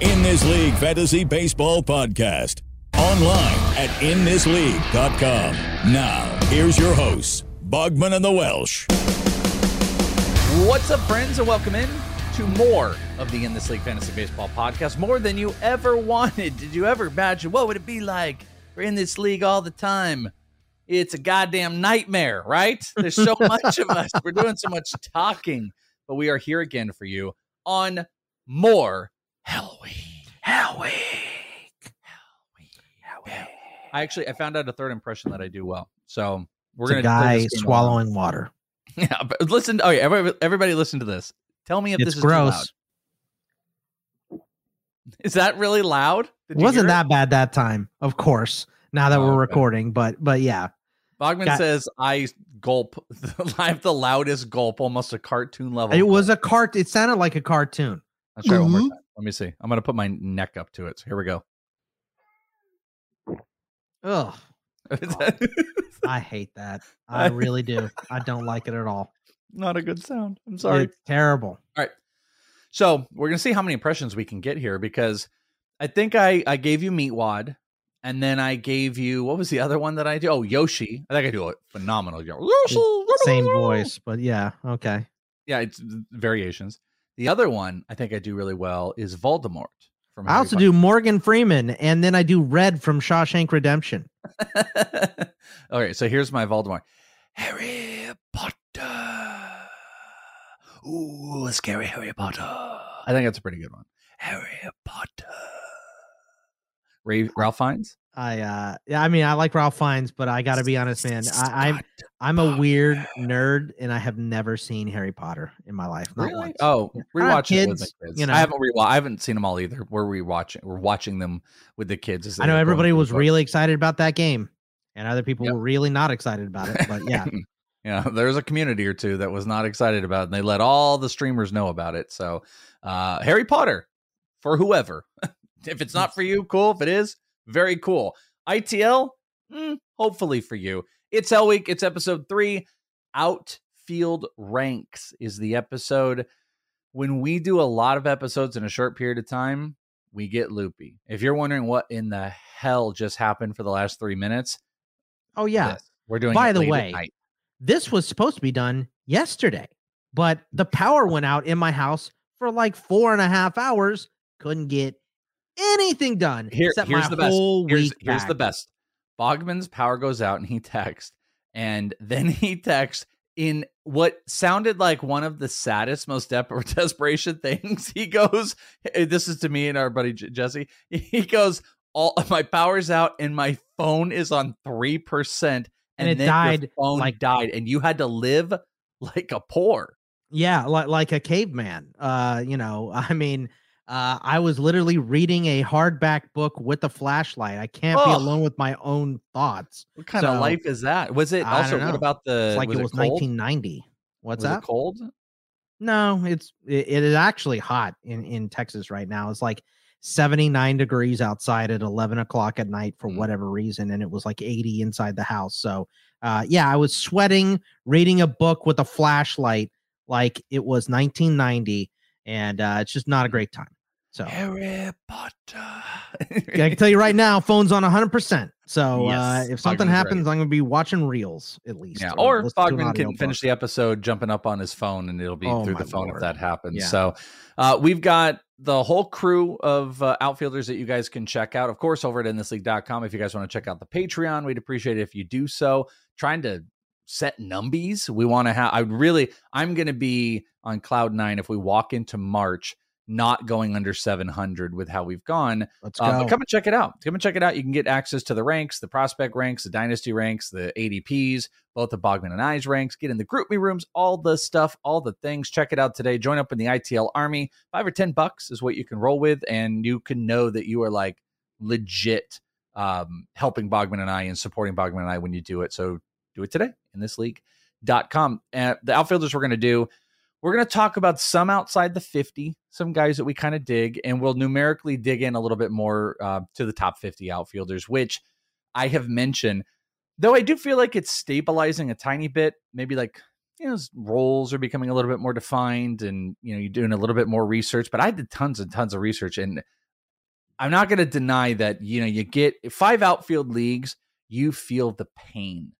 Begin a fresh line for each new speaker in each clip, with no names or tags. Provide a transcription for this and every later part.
In This League Fantasy Baseball Podcast. Online at inthisleague.com. Now, here's your hosts, Bogman and the Welsh.
What's up, friends, and welcome in to more of the In This League Fantasy Baseball Podcast. More than you ever wanted. Did you ever imagine what would it be like? We're in this league all the time. It's a goddamn nightmare, right? There's so much of us. We're doing so much talking, but we are here again for you on more Hell Week. Hell Week. Hell Week. Hell Week. I actually I found out a third impression that I do well. So we're
It's
gonna play
guy
this game
swallowing water.
Yeah, but listen. Oh yeah, everybody, everybody listen to this. Tell me if
It's
this is too
gross.
loud. Is that really loud? Did
It wasn't
hear
that bad that time, of course. Now that
Oh,
we're
okay.
recording, but but yeah,
Bogman
Got-
says I gulp. I have the loudest gulp, almost a cartoon level.
it was
gulp.
a cart. It sounded like a cartoon.
Let's try it one more
Mhm.
time. Let me see. I'm gonna put my neck up to it. So here we go.
Ugh, oh, I hate that. I really do. I don't like it at all.
Not a good sound. I'm sorry.
It's terrible. All right.
So we're gonna see how many impressions we can get here because I think I I gave you Meatwad, and then I gave you what was the other one that I do? Oh Yoshi. I think I do a phenomenal. Yoshi.
Same voice, but yeah, okay.
Yeah, it's variations. The other one I think I do really well is Voldemort. From
I also do Morgan Freeman, and then I do Red from Shawshank Redemption.
okay, so here's my Voldemort. Harry Potter. Ooh, scary Harry Potter. I think that's a pretty good one. Harry Potter. Ray, Ralph Fiennes.
I uh yeah, I mean I like Ralph Fiennes, but I gotta be honest, man. I, I'm I'm a weird nerd and I have never seen Harry Potter in my life. Not
Really?
once.
Oh, rewatch it with
kids,
the kids.
you know.
I haven't rewatched. I haven't seen them all either. We're rewatching. We're watching them with the kids.
I know everybody was really excited about that game, and other people
Yep.
were really not excited about it. But yeah,
yeah, there's a community or two that was not excited about it, and they let all the streamers know about it. So, uh, Harry Potter for whoever. if it's not for you, cool. If it is, very cool. ITL, mm, hopefully for you. It's Hell Week. It's episode three. Outfield ranks is the episode. When we do a lot of episodes in a short period of time, we get loopy. If you're wondering what in the hell just happened for the last three minutes,
oh yeah.
this. we're doing.
By
it
the way. This was supposed to be done yesterday, but the power went out in my house for like four and a half hours. Couldn't get anything done.
Here,
except
here's the best.
whole
Here's,
week
here's the best. Bogman's power goes out and he texts, and then he texts in what sounded like one of the saddest, most de- desperation things. He goes, eh, "This is to me and our buddy J- Jesse." He goes, "All my power's out and my phone is on three percent."
And it
then
died,
phone
like-
died, and you had to live like a poor.
Yeah, like like a caveman. Uh, you know, I mean, uh, I was literally reading a hardback book with a flashlight. I can't be alone with my own thoughts.
What kind of life is that? Was it also? What about the?
It's like
was
it was
cold?
1990. What's
was
that?
it cold?
No, it's it, it is actually hot in in Texas right now. It's like 79 degrees outside at 11 o'clock at night for
Mm.
whatever reason, and it was like 80 inside the house. So, uh, yeah, I was sweating, reading a book with a flashlight, like it was 1990, and uh, it's just not a great time. So,
Harry Potter.
I can tell you right now, phone's on 100. percent So uh, if something
Bogman's
happens, I'm going to be watching reels at least.
Yeah, or
listen to an
Bogman can finish
book.
the episode jumping up on his phone, and it'll be
Oh,
through the phone if that happens.
Yeah.
So uh, we've got the whole crew of uh, outfielders that you guys can check out. Of course, over at inthisleague.com. If you guys want to check out the Patreon, we'd appreciate it if you do so. Trying to set numbies. We want to have. I really. I'm going to be on cloud nine if we walk into March. Not going under 700 with how we've gone.
Let's
Uh,
go.
but come and check it out. Come and check it out. You can get access to the ranks, the prospect ranks, the dynasty ranks, the ADPs, both the Bogman and I's ranks. Get in the group me rooms, all the stuff, all the things. Check it out today. Join up in the ITL army. Five or ten bucks is what you can roll with, and you can know that you are like legit um, helping Bogman and I and supporting Bogman and I when you do it. So do it today in this league.com. And the outfielders we're going to do. We're going to talk about some outside the 50, some guys that we kind of dig, and we'll numerically dig in a little bit more uh, to the top 50 outfielders, which I have mentioned. Though I do feel like it's stabilizing a tiny bit. Maybe like, you know, roles are becoming a little bit more defined and, you know, you're doing a little bit more research. But I did tons and tons of research. And I'm not going to deny that, you know, you get five outfield leagues, you feel the pain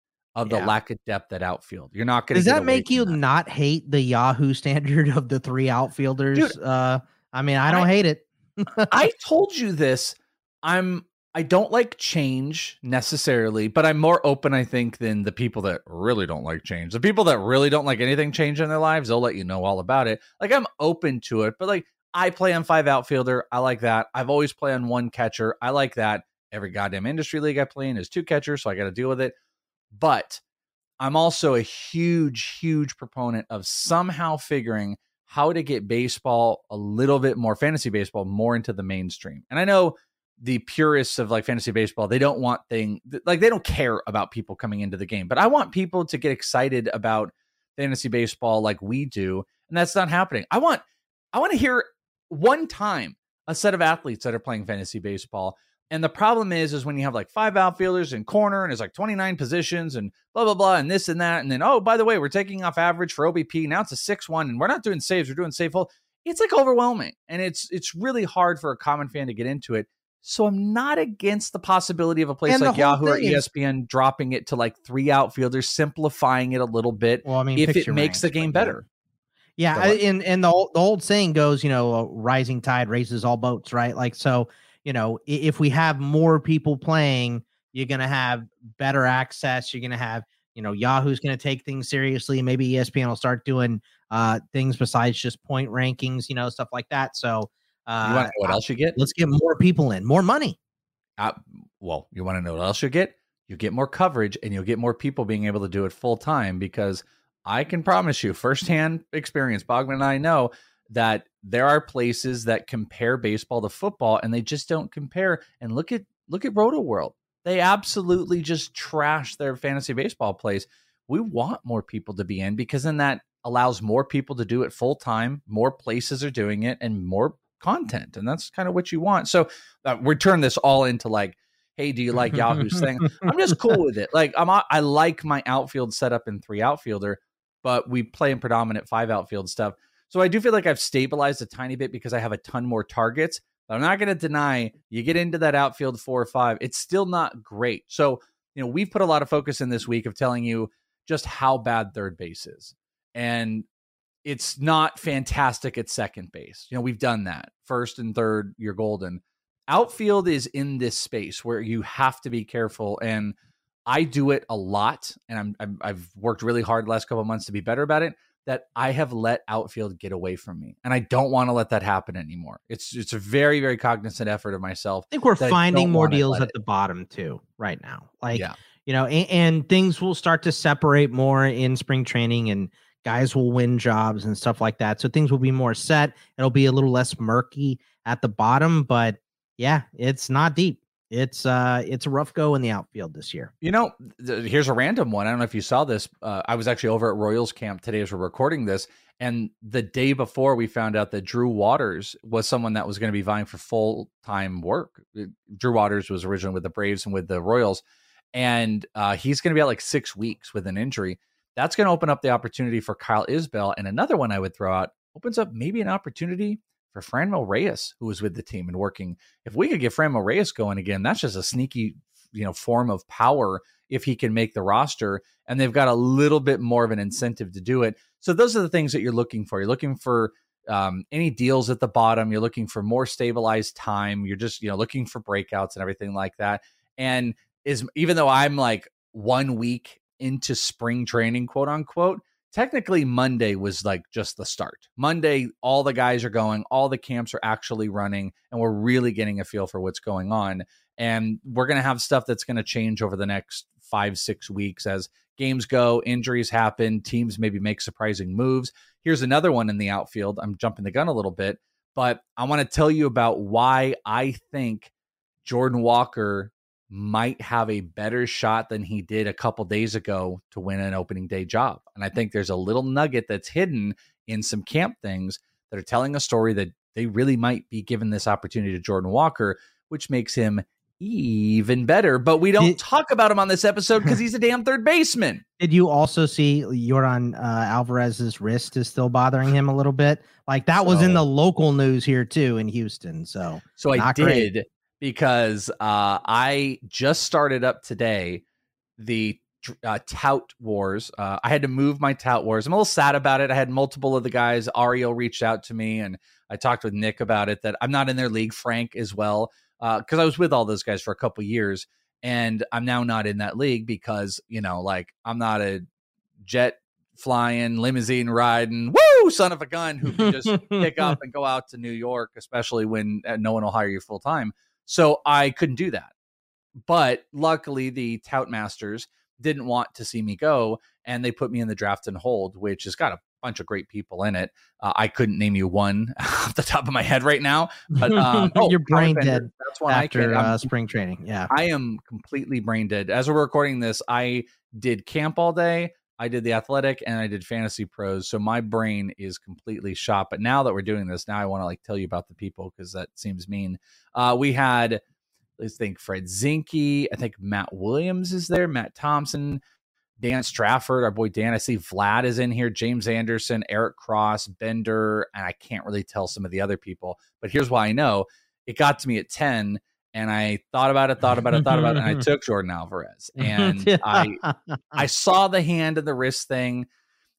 of the
Yeah.
lack of depth at outfield. You're not going to
Does that make you not hate the Yahoo standard of the three outfielders?
Dude,
uh, I mean, I don't
I-
hate it.
I told you this. I'm I don't like change necessarily, but I'm more open, I think, than the people that really don't like change. The people that really don't like anything change in their lives, they'll let you know all about it. Like I'm open to it, but like I play on five outfielder. I like that. I've always played on one catcher. I like that. Every goddamn industry league I play in is two catchers, so I got to deal with it. But I'm also a huge, huge proponent of somehow figuring how to get baseball a little bit more, fantasy baseball, more into the mainstream. And I know the purists of like fantasy baseball, they don't want thing like they don't care about people coming into the game. But I want people to get excited about fantasy baseball like we do, and that's not happening. I want I want to hear one time a set of athletes that are playing fantasy baseball. And the problem is, is when you have like five outfielders in corner and it's like 29 positions and blah, blah, blah, and this and that. And then, oh, by the way, we're taking off average for OBP. Now it's a 6 1, and we're not doing saves, we're doing safe hold. It's like overwhelming. And it's it's really hard for a common fan to get into it. So I'm not against the possibility of a place
And
like Yahoo or E
thing is-
ESPN dropping it to like three outfielders, simplifying it a little bit
Well, I mean,
if it
your
makes the game
but yeah.
better.
Yeah,
Go
and and the old, the old saying goes, you know, a rising tide raises all boats, right? Like so, you know, if we have more people playing, you're going to have better access. You're going to have, you know, Yahoo's going to take things seriously. Maybe ESPN will start doing uh things besides just point rankings, you know, stuff like that. So, uh,
what else you get?
let's get more people in, more money.
Uh, well, you want to know what else you get? You get more coverage and you'll get more people being able to do it full time because I can promise you, firsthand experience, Bogman and I know that there are places that compare baseball to football and they just don't compare. And look at look at Roto World. They absolutely just trash their fantasy baseball plays. We want more people to be in because then that allows more people to do it full time. More places are doing it and more content. And that's kind of what you want. So uh, we turn this all into like, hey, do you like Yahoo's thing? I'm just cool with it. Like I'm, I like my outfield setup in three outfielder, but we play in predominant five outfield stuff. So I do feel like I've stabilized a tiny bit because I have a ton more targets. But I'm not going to deny you get into that outfield four or five, it's still not great. So you know we've put a lot of focus in this week of telling you just how bad third base is, and it's not fantastic at second base. You know we've done that. First and third, you're golden outfield is in this space where you have to be careful and i do it a lot and i'm, I'm i've worked really hard the last couple of months to be better about it that i have let outfield get away from me and i don't want to let that happen anymore it's it's a very very cognizant effort of myself
I think we're finding more deals at
it-
the bottom too right now. Like,
yeah
you know, and, and things will start to separate more in spring training and guys will win jobs and stuff like that. So things will be more set. It'll be a little less murky at the bottom, but yeah, it's not deep. It's uh it's a rough go in the outfield this year.
You know, th- here's a random one. I don't know if you saw this. Uh, I was actually over at Royals camp today as we're recording this. And the day before, we found out that Drew Waters was someone that was going to be vying for full time work. Uh, Drew Waters was originally with the Braves and with the Royals. And uh, he's going to be out like six weeks with an injury. That's going to open up the opportunity for Kyle Isbel. And another one I would throw out opens up maybe an opportunity for Franmil Reyes, who was with the team and working. If we could get Franmil Reyes going again, that's just a sneaky you know form of power if he can make the roster and they've got a little bit more of an incentive to do it. So those are the things that you're looking for. You're looking for um, any deals at the bottom. You're looking for more stabilized time. You're just you know looking for breakouts and everything like that. And is even though i'm like one week into spring training quote unquote technically Monday was like just the start. Monday, all the guys are going, all the camps are actually running, and we're really getting a feel for what's going on. And we're going to have stuff that's going to change over the next five, six weeks as games go, injuries happen, teams maybe make surprising moves. Here's another one in the outfield. I'm jumping the gun a little bit, but I want to tell you about why I think Jordan Walker might have a better shot than he did a couple days ago to win an opening day job. And I think there's a little nugget that's hidden in some camp things that are telling a story that they really might be giving this opportunity to Jordan Walker, which makes him even better. But we don't did, talk about him on this episode because he's a damn third baseman.
Did you also see Yordan uh, Alvarez's wrist is still bothering him a little bit? Like that so, was in the local news here too in Houston. So,
so I did. Great because uh, I just started up today the uh, tout wars. Uh, I had to move my tout wars. I'm a little sad about it. I had multiple of the guys. Ariel reached out to me, and I talked with Nick about it. That I'm not in their league. Frank as well, because uh, I was with all those guys for a couple years, and I'm now not in that league because you know, like I'm not a jet flying, limousine riding, woo, son of a gun who can just pick up and go out to New York, especially when uh, no one will hire you full time. So I couldn't do that. But luckily, the Tout Masters didn't want to see me go, and they put me in the draft and hold, which has got a bunch of great people in it. Uh, I couldn't name you one off the top of my head right now, but um,
oh, you're brain dead. That's one after uh, spring training. Yeah,
I am completely brain dead. As we're recording this, I did camp all day. I did the athletic and I did fantasy pros. So my brain is completely shot. But now that we're doing this, now I want to like tell you about the people because that seems mean. Uh, we had, let's think, Fred Zinkie. I think Matt Williams is there, Matt Thompson, Dan Strafford, our boy Dan. I see Vlad is in here, James Anderson, Eric Cross, Bender, and I can't really tell some of the other people. But here's why I know it got to me at 10 and I thought about it, thought about it, thought about it, and I took Yordan Alvarez. And yeah. I I saw the hand and the wrist thing.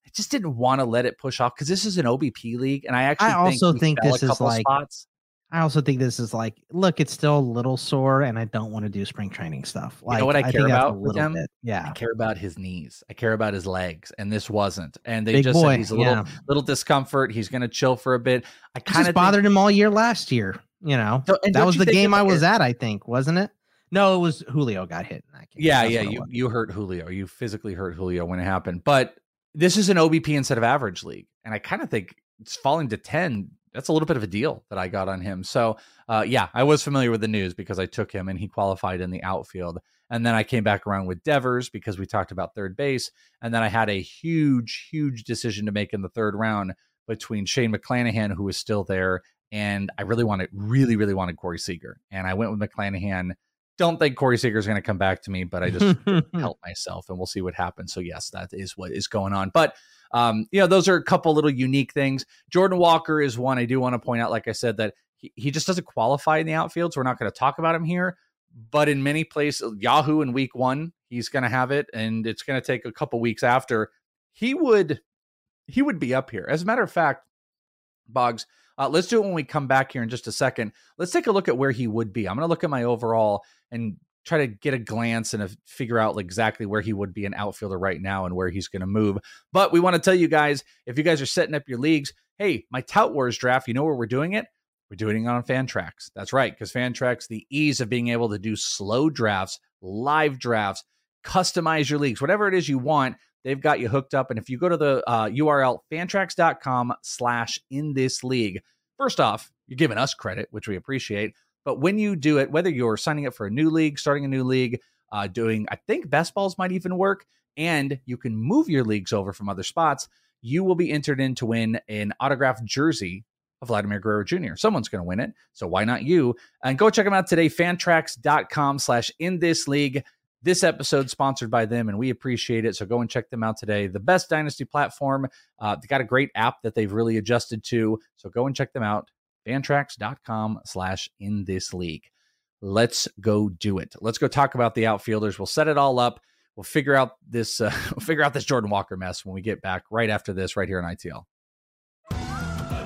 I just didn't want to let it push off because this is an OBP league, and I actually I
also think, think this is like spots. I also think this is like, look, it's still a little sore, and I don't want to do spring training stuff. Like,
you know what I,
I
care about with him?
Bit. Yeah,
I care about his knees. I care about his legs, and this wasn't. And they Big just boy. said he's a little, yeah. little discomfort. He's going to chill for a bit. I kind of
bothered him all year last year. You know, so, that was the game I was at, I think, wasn't it? No, it was Julio got hit in that game.
Yeah, That's yeah, you you hurt Julio. You physically hurt Julio when it happened. But this is an OBP instead of average league, and I kind of think it's falling to ten. That's a little bit of a deal that I got on him. So, uh, yeah, I was familiar with the news because I took him and he qualified in the outfield. And then I came back around with Devers because we talked about third base. And then I had a huge, huge decision to make in the third round between Shane McClanahan, who was still there, and I really wanted, really, really wanted Corey Seager, and I went with McClanahan. Don't think Corey Seager is going to come back to me, but I just help myself, and we'll see what happens. So yes, that is what is going on. But um, you know, those are a couple little unique things. Jordan Walker is one I do want to point out. Like I said, that he, he just doesn't qualify in the outfield, so we're not going to talk about him here. But in many places, Yahoo in week one, he's going to have it, and it's going to take a couple weeks after. He would he would be up here. As a matter of fact, Boggs, uh, let's do it when we come back here in just a second. Let's take a look at where he would be. I'm going to look at my overall and try to get a glance and figure out exactly where he would be an outfielder right now and where he's going to move. But we want to tell you guys if you guys are setting up your leagues, hey, my Tout Wars draft, you know where we're doing it? We're doing it on Fantrax. That's right, because Fantrax, the ease of being able to do slow drafts, live drafts, customize your leagues, whatever it is you want They've got you hooked up. And if you go to the uh, URL fantrax.com slash in this league, first off, you're giving us credit, which we appreciate. But when you do it, whether you're signing up for a new league, starting a new league, uh, doing, I think best balls might even work, and you can move your leagues over from other spots, you will be entered in to win an autographed jersey of Vladimir Guerrero Jr. Someone's going to win it. So why not you? And go check them out today, fantrax.com slash in this league. This episode sponsored by them, and we appreciate it. So go and check them out today. The best dynasty platform. Uh, they got a great app that they've really adjusted to. So go and check them out. Fantrax.com slash in this league. Let's go do it. Let's go talk about the outfielders. We'll set it all up. We'll figure out this. Uh, we'll figure out this Jordan Walker mess when we get back right after this, right here on ITL.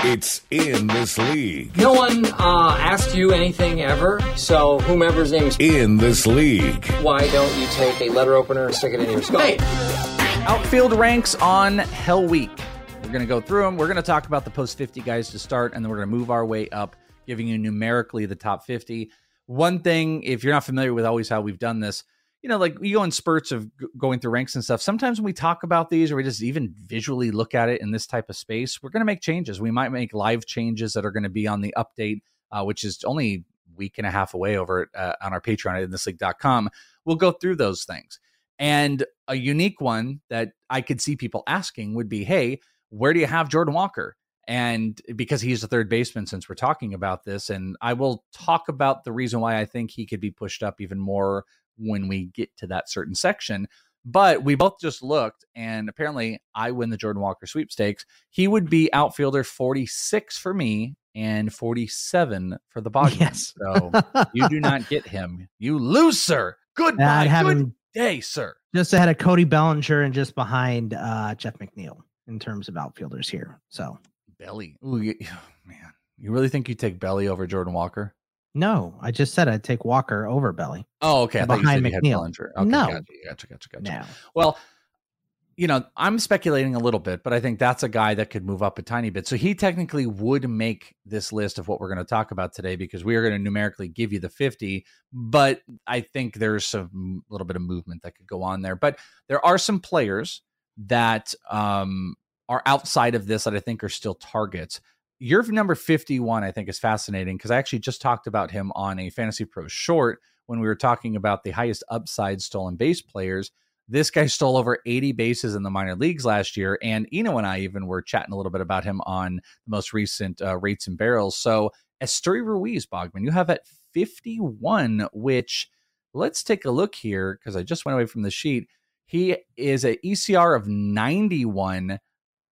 It's in this league.
No one uh, asked you anything ever, so whomever's name is
In this league.
why don't you take a letter opener and stick it in your skull?
Hey, outfield ranks on Hell Week. We're going to go through them. We're going to talk about the post 50 guys to start, and then we're going to move our way up, giving you numerically the top 50. One thing, if you're not familiar with always how we've done this, you know, like we go in spurts of going through ranks and stuff. Sometimes when we talk about these or we just even visually look at it in this type of space, we're going to make changes. We might make live changes that are going to be on the update, uh, which is only week and a half away over uh, on our Patreon at thisleague.com. We'll go through those things. And a unique one that I could see people asking would be, hey, where do you have Jordan Walker? And because he's a third baseman, since we're talking about this, and I will talk about the reason why I think he could be pushed up even more when we get to that certain section. But we both just looked, and apparently I win the Jordan Walker sweepstakes. He would be outfielder 46 for me and 47 for the Bogdan.
Yes.
So you do not get him. You lose, sir. Goodbye.
I'd
Good day, sir.
just ahead of Cody Bellinger and just behind uh, Jeff McNeil in terms of outfielders here. So
Belly. Ooh, you, man. You really think you take Belly over Jordan Walker?
No, I just said I'd take Walker over Belly.
Oh, okay. I thought you
Behind
said you had
McNeil.
Okay,
No.
Gotcha, gotcha, gotcha, gotcha.
No.
Well, you know, I'm speculating a little bit, but I think that's a guy that could move up a tiny bit. So he technically would make this list of what we're going to talk about today because we are going to numerically give you the 50. But I think there's some little bit of movement that could go on there. But there are some players that um, are outside of this that I think are still targets. Your number 51, I think, is fascinating because I actually just talked about him on a Fantasy Pro short when we were talking about the highest upside stolen base players. This guy stole over 80 bases in the minor leagues last year. And Eno and I even were chatting a little bit about him on the most recent uh, rates and barrels. So, Esteury Ruiz, Bogman, you have at 51, which let's take a look here because I just went away from the sheet. He is a ECR of 91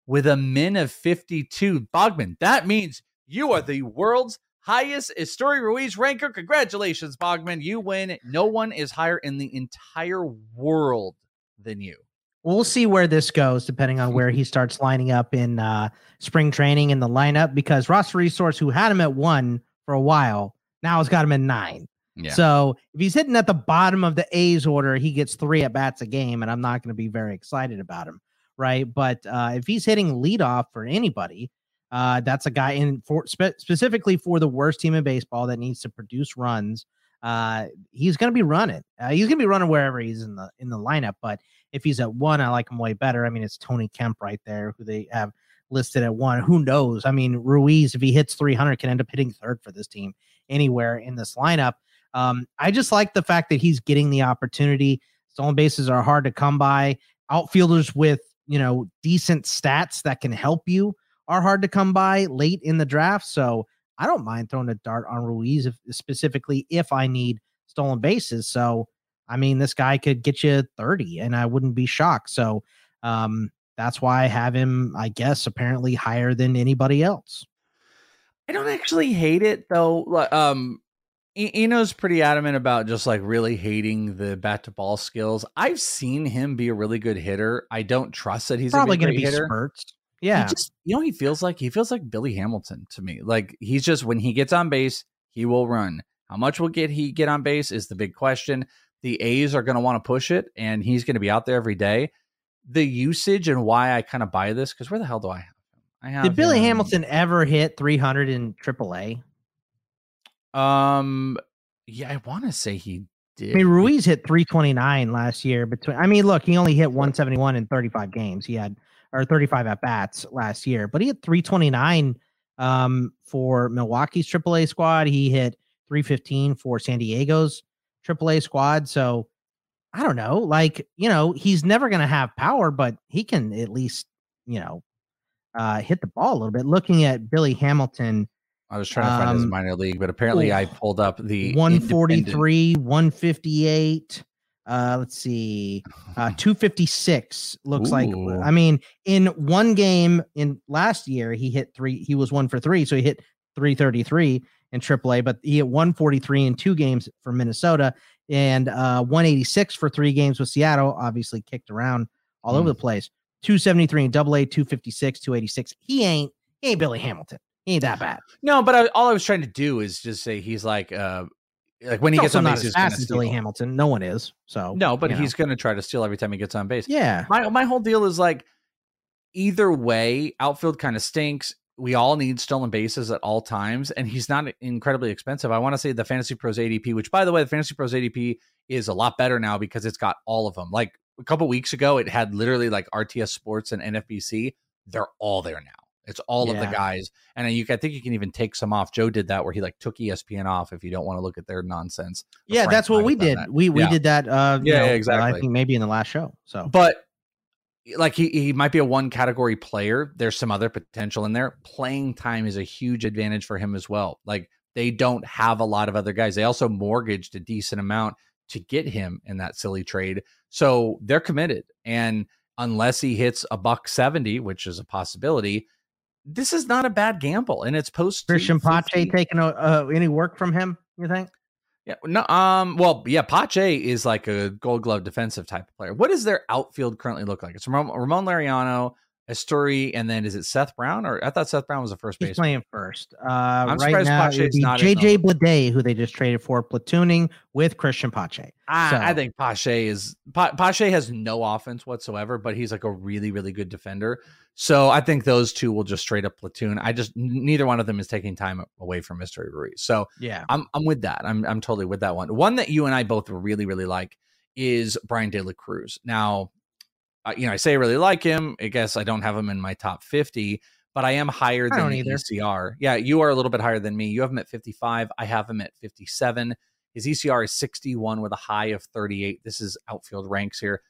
with a min of 52. Bogman, that means you are the world's highest Esteury Ruiz ranker. Congratulations, Bogman. You win. No one is higher in the entire world than you.
We'll see where this goes depending on where he starts lining up in uh, spring training in the lineup because roster resource who had him at one for a while now has got him at nine.
Yeah.
So if he's hitting at the bottom of the A's order, he gets three at bats a game, and I'm not going to be very excited about him, right? But uh, if he's hitting leadoff for anybody, uh, that's a guy in for spe- specifically for the worst team in baseball that needs to produce runs. Uh, he's going to be running. Uh, he's going to be running wherever he's in the in the lineup. But if he's at one, I like him way better. I mean, it's Tony Kemp right there, who they have listed at one. Who knows? I mean, Ruiz, if he hits 300, can end up hitting third for this team anywhere in this lineup. Um, I just like the fact that he's getting the opportunity. Stolen bases are hard to come by. Outfielders with you know decent stats that can help you are hard to come by late in the draft. So I don't mind throwing a dart on Ruiz if, specifically if I need stolen bases. So I mean, this guy could get you 30, and I wouldn't be shocked. So um, that's why I have him, I guess, apparently higher than anybody else.
I don't actually hate it though. Um, Eno's pretty adamant about just like really hating the bat to ball skills. I've seen him be a really good hitter. I don't trust that he's
Probably
going to
be
hitter.
spurts.
He
Yeah.
just, you know, he feels like he feels like Billy Hamilton to me. Like he's just when he gets on base, he will run. How much will get he get on base is the big question. The A's are going to want to push it, and he's going to be out there every day. The usage and why I kind of buy this because where the hell do I have him? I have
Did Billy
him-
Hamilton ever hit 300 in AAA?
Um, yeah, I want to say he did.
I mean, Ruiz hit 329 last year. Between, I mean, look, he only hit 171 in 35 games. He had or 35 at bats last year, but he hit 329 um, for Milwaukee's AAA squad. He hit 315 for San Diego's AAA squad. So I don't know, like you know, he's never going to have power, but he can at least you know uh, hit the ball a little bit. Looking at Billy Hamilton.
I was trying to find his
Um,
minor league, but apparently I pulled up the
143, 158. Uh, let's see, uh, 256 looks like. I mean, in one game in last year, he hit three. He was one for three, so he hit 333 in AAA. But he hit 143 in two games for Minnesota and uh, 186 for three games with Seattle. Obviously, kicked around all over
Hmm.
the place. 273 in Double A, 256, 286. He ain't. He ain't Billy Hamilton. He ain't that bad.
No, but I, all I was trying to do is just say he's like, uh, like when he gets on base,
as
he's
fast as Billy. Hamilton. No one is. So
No, but he's going to try to steal every time he gets on base.
yeah.
My my whole deal is like, either way, outfield kind of stinks. We all need stolen bases at all times, and he's not incredibly expensive. I want to say the Fantasy Pros ADP, which by the way, the Fantasy Pros ADP is a lot better now because it's got all of them. Like a couple weeks ago, it had literally like RTS Sports and NFBC. They're all there now. It's all of the guys, and you, I think you can even take some off. Joe did that where he like took ESPN off if you don't want to look at their nonsense.
Yeah,
Frank
that's what we did.
that.
We we
Yeah.
did that. Uh, you
Yeah,
know,
yeah, exactly.
I think maybe in the last show. So
but like he, he might be a one category player. There's some other potential in there. Playing time is a huge advantage for him as well. Like they don't have a lot of other guys. They also mortgaged a decent amount to get him in that silly trade. So they're committed. And unless he hits a buck 70, which is a possibility, this is not a bad gamble. And it's post
Cristian Pache taking a, uh, any work from him? You think?
Yeah, no, um, well, yeah, Pache is like a Gold Glove defensive type of player. What does their outfield currently look like? It's Ramon, Ramon Laureano, Esteury, and then is it Seth Brown? Or I thought Seth Brown was the first
He's
base.
playing first. Uh, right
surprised
now,
Pache's
it would be
not
JJ Bleday, who they just traded for platooning with Cristian Pache.
I, I think Pache is pa- Pache has no offense whatsoever, but he's like a really, really good defender. So I think those two will just straight up platoon. I just neither one of them is taking time away from Mystery Ruiz. So
Yeah.
I'm I'm with that. I'm I'm totally with that one. One that you and I both really really like is Bryan De La Cruz. Now, uh, you know, I say I really like him. I guess I don't have him in my top 50, but I am higher
I
than
either.
ECR. Yeah, you are a little bit higher than me. You have him at 55. I have him at 57. His ECR is 61 with a high of 38. This is outfield ranks here.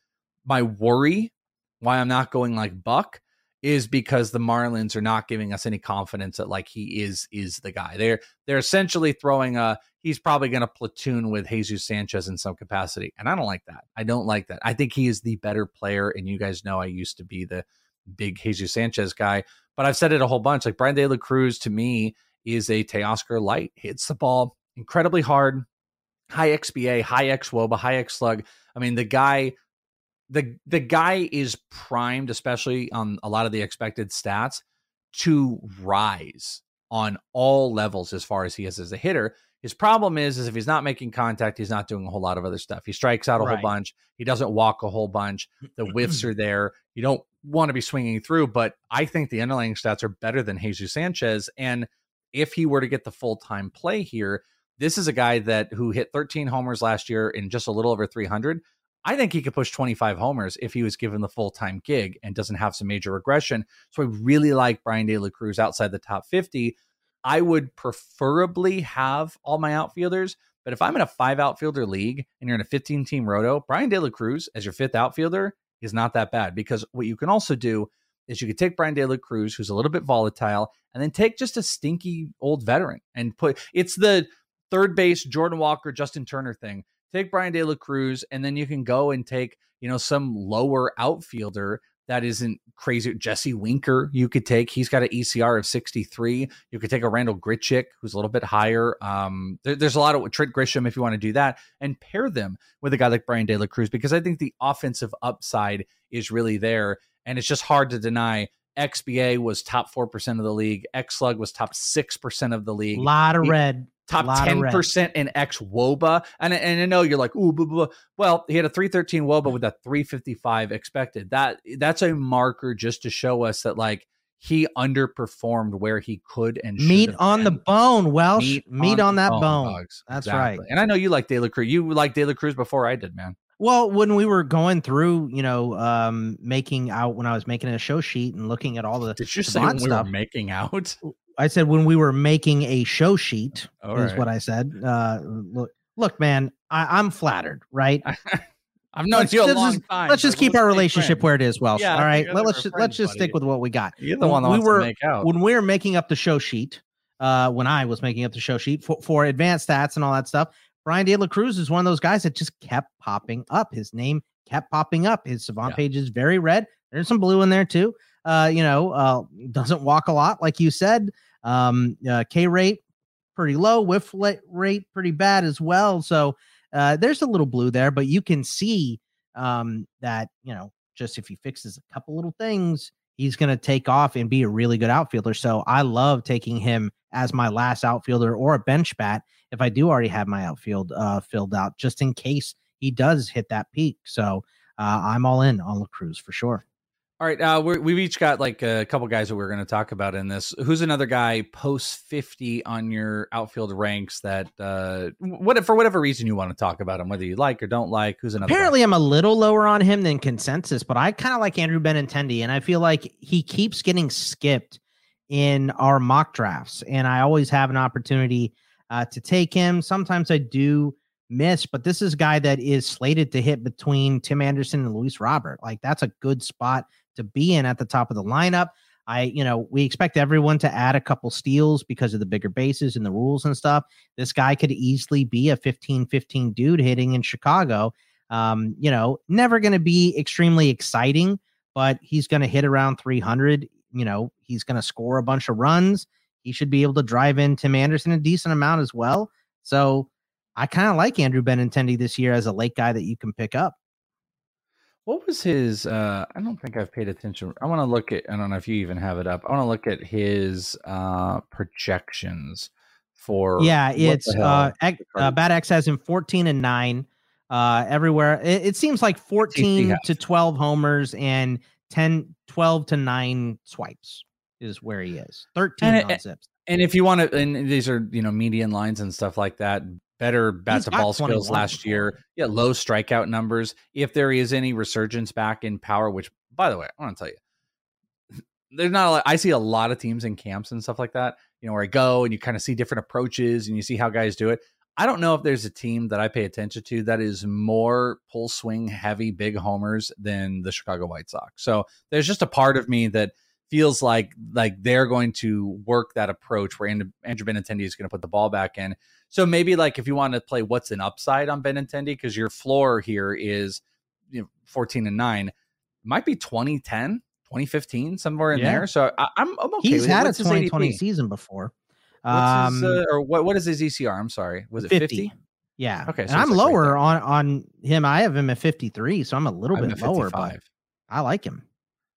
My worry why I'm not going like Buck is because the Marlins are not giving us any confidence that like he is is the guy. They're they're essentially throwing a he's probably going to platoon with Jesus Sanchez in some capacity. And I don't like that. I don't like that. I think he is the better player and you guys know I used to be the big Jesus Sanchez guy, but I've said it a whole bunch. Like Bryan De La Cruz to me is a Teoscar light. Hits the ball incredibly hard, high XBA, high X WOBA, high X slug. I mean, the guy the the guy is primed, especially on a lot of the expected stats, to rise on all levels as far as he is as a hitter. His problem is, is if he's not making contact, he's not doing a whole lot of other stuff. He strikes out a whole bunch. He doesn't walk a whole bunch. The whiffs are there. You don't want to be swinging through, but I think the underlying stats are better than Jesus Sanchez. And if he were to get the full time play here, this is a guy that who hit 13 homers last year in just a little over 300. I think he could push 25 homers if he was given the full time gig and doesn't have some major regression. So I really like Bryan De La Cruz outside the top 50. I would preferably have all my outfielders, but if I'm in a five outfielder league and you're in a 15 team roto, Bryan De La Cruz as your fifth outfielder is not that bad because what you can also do is you could take Bryan De La Cruz, who's a little bit volatile, and then take just a stinky old veteran and put it's the third base Jordan Walker, Justin Turner thing. Take Bryan De La Cruz, and then you can go and take, you know, some lower outfielder that isn't crazy. Jesse Winker, you could take. He's got an ECR of 63. You could take a Randal Grichuk, who's a little bit higher. Um, there- there's a lot of Trent Grisham if you want to do that, and pair them with a guy like Bryan De La Cruz because I think the offensive upside is really there, and it's just hard to deny. XBA was top four percent of the league. X Slug was top six percent of the league.
A lot of
He-
red.
Top
Lot of red.
10% in X WOBA. And, and I know you're like, ooh, blah, blah. well, he had a 313 WOBA with a 355 expected. That That's a marker just to show us that like he underperformed where he could and should
Meat on the bone, Welsh. Meat, on,
the
that bone.
dogs.
That's
Exactly.
right.
And I know you like De La Cruz. You liked De La Cruz before I did, man.
Well, when we were going through, you know, um, making out when I was making a show sheet and looking at all the
Did you say we
stuff,
were making out?
I said when we were making a show sheet
All
is
right.
what I said. Uh, look, look, man, I, I'm flattered, right?
I've known
Let's-
you a long
just-
time.
Let's just keep our relationship
friends.
where it is, Welsh.
Yeah,
all right,
together
let's just,
friends,
let's just stick with what we got.
You're the one that
we
wants
were
to make out.
when we were making up the show sheet. Uh, when I was making up the show sheet for, for advanced stats and all that stuff, Bryan De La Cruz is one of those guys that just kept popping up. His name kept popping up. His Savant
Yeah.
page is very red. There's some blue in there too. Uh, you know, uh, doesn't walk a lot, like you said. Um, uh, K rate pretty low, whiff rate pretty bad as well. So uh, there's a little blue there, but you can see um, that you know just if he fixes a couple little things, he's going to take off and be a really good outfielder. So I love taking him as my last outfielder or a bench bat if I do already have my outfield uh, filled out, just in case he does hit that peak. So uh, I'm all in on La Cruz for sure.
All right, uh, we're, we've each got like a couple guys that we're going to talk about in this. Who's another guy post fifty on your outfield ranks that uh, what for whatever reason you want to talk about him, whether you like or don't like? Who's another? guy?
Apparently, I'm a little lower on him than consensus, but I kind of like Andrew Benintendi, and I feel like he keeps getting skipped in our mock drafts, and I always have an opportunity uh, to take him. Sometimes I do miss, but this is a guy that is slated to hit between Tim Anderson and Luis Robert. Like that's a good spot to be in at the top of the lineup. I, you know, we expect everyone to add a couple steals because of the bigger bases and the rules and stuff. This guy could easily be a 15 15 dude hitting in Chicago. Um, you know, never going to be extremely exciting, but he's going to hit around 300. You know, he's going to score a bunch of runs. He should be able to drive in Tim Anderson a decent amount as well. So I kind of like Andrew Benintendi this year as a late guy that you can pick up.
What was his? Uh, I don't think I've paid attention. I want to look at. I don't know if you even have it up. I want to look at his uh, projections for.
Yeah, it's uh, uh Bat X has him 14 and 9 uh everywhere. It, it seems like 14
have.
to 12 homers and 10 12 to 9 swipes is where he is. 13
And it-
zips.
And if you want to, and these are you know median lines and stuff like that. Better bat to ball skills last year. Yeah, low strikeout numbers. If there is any resurgence back in power, which by the way, I want to tell you, there's not. A lot, I see a lot of teams in camps and stuff like that. You know where I go and you kind of see different approaches and you see how guys do it. I don't know if there's a team that I pay attention to that is more pull swing heavy, big homers than the Chicago White Sox. So there's just a part of me that feels like like they're going to work that approach where And- Andrew Benintendi is going to put the ball back in. So maybe like if you want to play what's an upside on Benintendi because your floor here is you know 14 and 9 might be 2010 2015 somewhere in
Yeah.
there so I, I'm, I'm okay
He's
with it.
had a
What's his
2020
ADP?
season before. Um
his, uh, or what what is his ECR I'm sorry was it 50,
50. yeah.
Okay, so it's
I'm
like
lower
there.
on on him. I have him at 53, so I'm a little
I'm
bit lower, but I like him.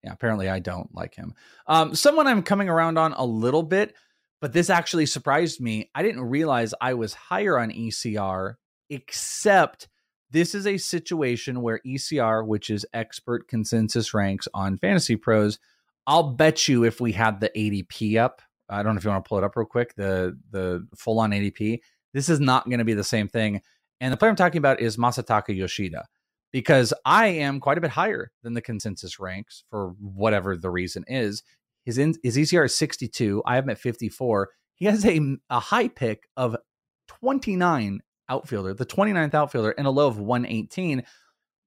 Yeah, apparently I don't like him. Um, someone I'm coming around on a little bit, but this actually surprised me. I didn't realize I was higher on ECR, except this is a situation where ECR, which is expert consensus ranks on Fantasy Pros, I'll bet you if we had the ADP up, I don't know if you want to pull it up real quick, the the full on ADP, this is not going to be the same thing. And the player I'm talking about is Masataka Yoshida because I am quite a bit higher than the consensus ranks for whatever the reason is. His in, his ECR is 62. I have him at 54. He has a, a high pick of 29 outfielder, the 29th outfielder, and a low of 118.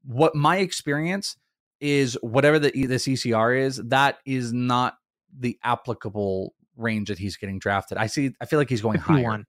What my experience is, whatever the this ECR is, that is not the applicable range that he's getting drafted. I see. I feel like he's going higher.
51.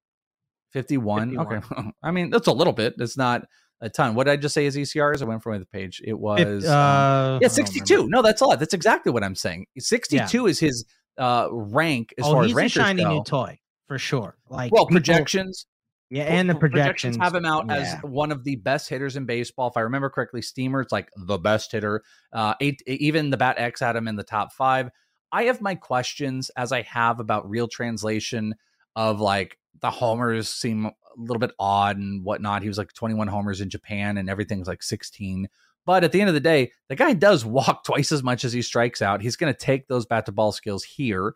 51.
51.
Okay. I mean, that's a little bit. It's not a ton. What did I just say is? I went from the page. It was um,
uh, I
yeah, 62. No, that's a lot. That's exactly what I'm saying. 62 is his uh rank as
oh,
far as
he's a shiny
go.
new toy for sure. Like
well,
people-
projections.
yeah, and the
pro-
projections,
have him out
yeah.
as one of the best hitters in baseball. If I remember correctly, Steamer's like the best hitter. Uh, eight, even the Bat X had him in the top five. I have my questions as I have about real translation of like the homers seem a little bit odd and whatnot. He was like 21 homers in Japan and everything's like 16. But at the end of the day, the guy does walk twice as much as he strikes out. He's going to take those bat to ball skills here.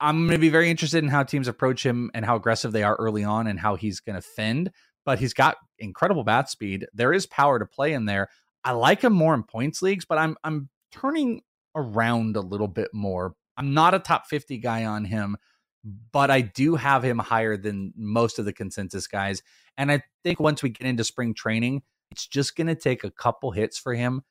I'm going to be very interested in how teams approach him and how aggressive they are early on and how he's going to fend. But he's got incredible bat speed. There is power to play in there. I like him more in points leagues, but I'm I'm turning around a little bit more. I'm not a top 50 guy on him, but I do have him higher than most of the consensus guys. And I think once we get into spring training, it's just going to take a couple hits for him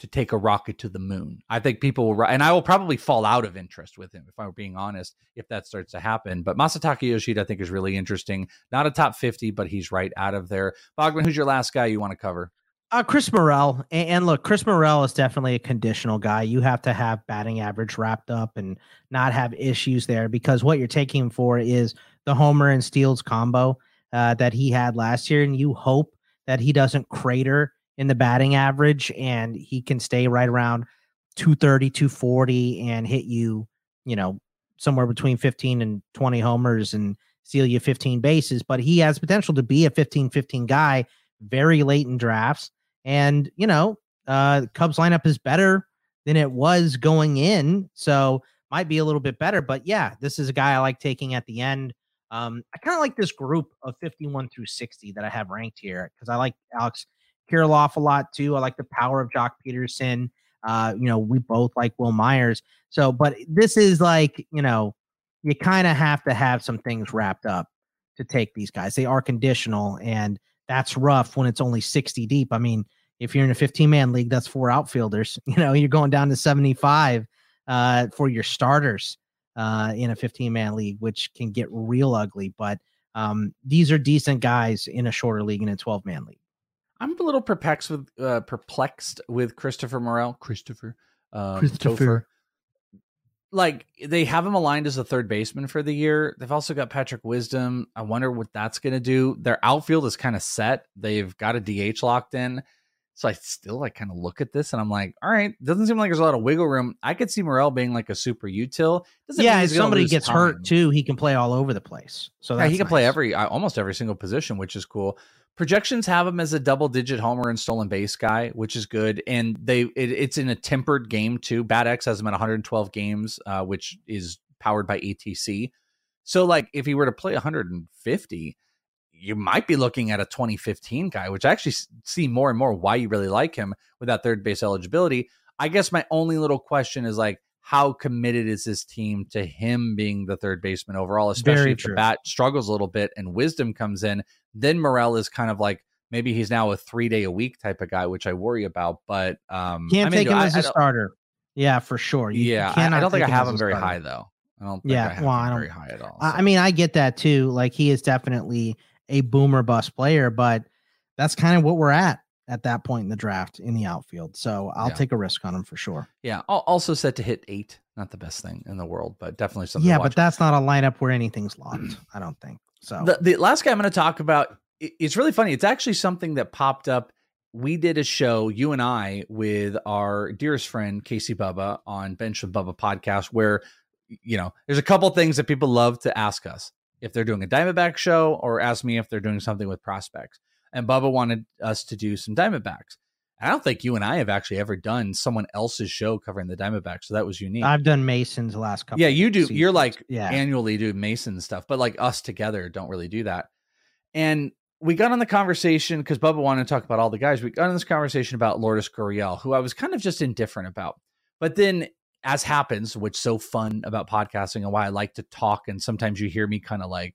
to take a rocket to the moon. I think people will, and I will probably fall out of interest with him if I'm being honest, if that starts to happen. But Masataka Yoshida, I think, is really interesting. Not a top 50, but he's right out of there. Bogman, who's your last guy you want to cover?
Uh, Chris Morel, and, and, look, Chris Morel is definitely a conditional guy. You have to have batting average wrapped up and not have issues there because what you're taking him for is the homer and steals combo uh, that he had last year, and you hope that he doesn't crater in the batting average and he can stay right around 230, 240 and hit you, you know, somewhere between 15 and 20 homers and steal you 15 bases. But he has potential to be a 15 15 guy very late in drafts. And, you know, uh, Cubs lineup is better than it was going in. So might be a little bit better. But yeah, this is a guy I like taking at the end. Um, I kind of like this group of 51 through 60 that I have ranked here because I like Alex Kirilloff a lot too. I like the power of Joc Pederson. Uh, you know, we both like Wil Myers. So, but this is like, you know, you kind of have to have some things wrapped up to take these guys. They are conditional, and that's rough when it's only 60 deep. I mean, if you're in a 15 man league, that's four outfielders. You know, you're going down to 75 uh, for your starters uh, in a 15 man league, which can get real ugly. But um, these are decent guys in a shorter league and a 12 man league.
I'm a little perplexed with uh, perplexed with Christopher Morel. Christopher. Um,
Christopher.
Like they have him aligned as a third baseman for the year. They've also got Patrick Wisdom. I wonder what that's going to do. Their outfield is kind of set. They've got a DH locked in. So I still like kind of look at this and I'm like, all right, doesn't seem like there's a lot of wiggle room. I could see Morel being like a super util.
Doesn't yeah, if somebody gets time. hurt too, he can play all over the place. So yeah,
he can
nice.
play every uh, almost every single position, which is cool. Projections have him as a double digit homer and stolen base guy, which is good. And they it, it's in a tempered game too. Bat X has him at 112 games, uh, which is powered by ATC. So like if he were to play 150, you might be looking at a 2015 guy, which I actually see more and more why you really like him with that third base eligibility. I guess my only little question is like, how committed is this team to him being the third baseman overall, especially Very if true. the bat struggles a little bit and wisdom comes in? Then Morel is kind of like maybe he's now a three day a week type of guy, which I worry about. But um,
can't
I mean,
take him
I,
as a starter. Yeah, for sure.
You, yeah, you I, I don't think I have him very starter. high though. I don't. yeah, I well, I don't, very high at all. So.
I mean, I get that too. Like he is definitely a boomer bust player, but that's kind of what we're at at that point in the draft in the outfield. So I'll yeah. take a risk on him for sure.
Yeah. Also set to hit eight. Not the best thing in the world, but definitely something.
Yeah, but that's not a lineup where anything's locked. I don't think so.
The, the last guy I'm going to talk about, it's really funny. It's actually something that popped up. We did a show, you and I, with our dearest friend Casey Bubba on Bench with Bubba podcast, where you know there's a couple things that people love to ask us if they're doing a Diamondback show or ask me if they're doing something with prospects. And Bubba wanted us to do some Diamondbacks. I don't think you and I have actually ever done someone else's show covering the Diamondbacks, so that was unique.
I've done Mason's last couple.
Yeah, you do. Seasons. You're like yeah. annually do Mason stuff, but like us together don't really do that. And we got on the conversation because Bubba wanted to talk about all the guys. We got on this conversation about Lourdes Gurriel, who I was kind of just indifferent about. But then as happens, which so fun about podcasting and why I like to talk. And sometimes you hear me kind of like,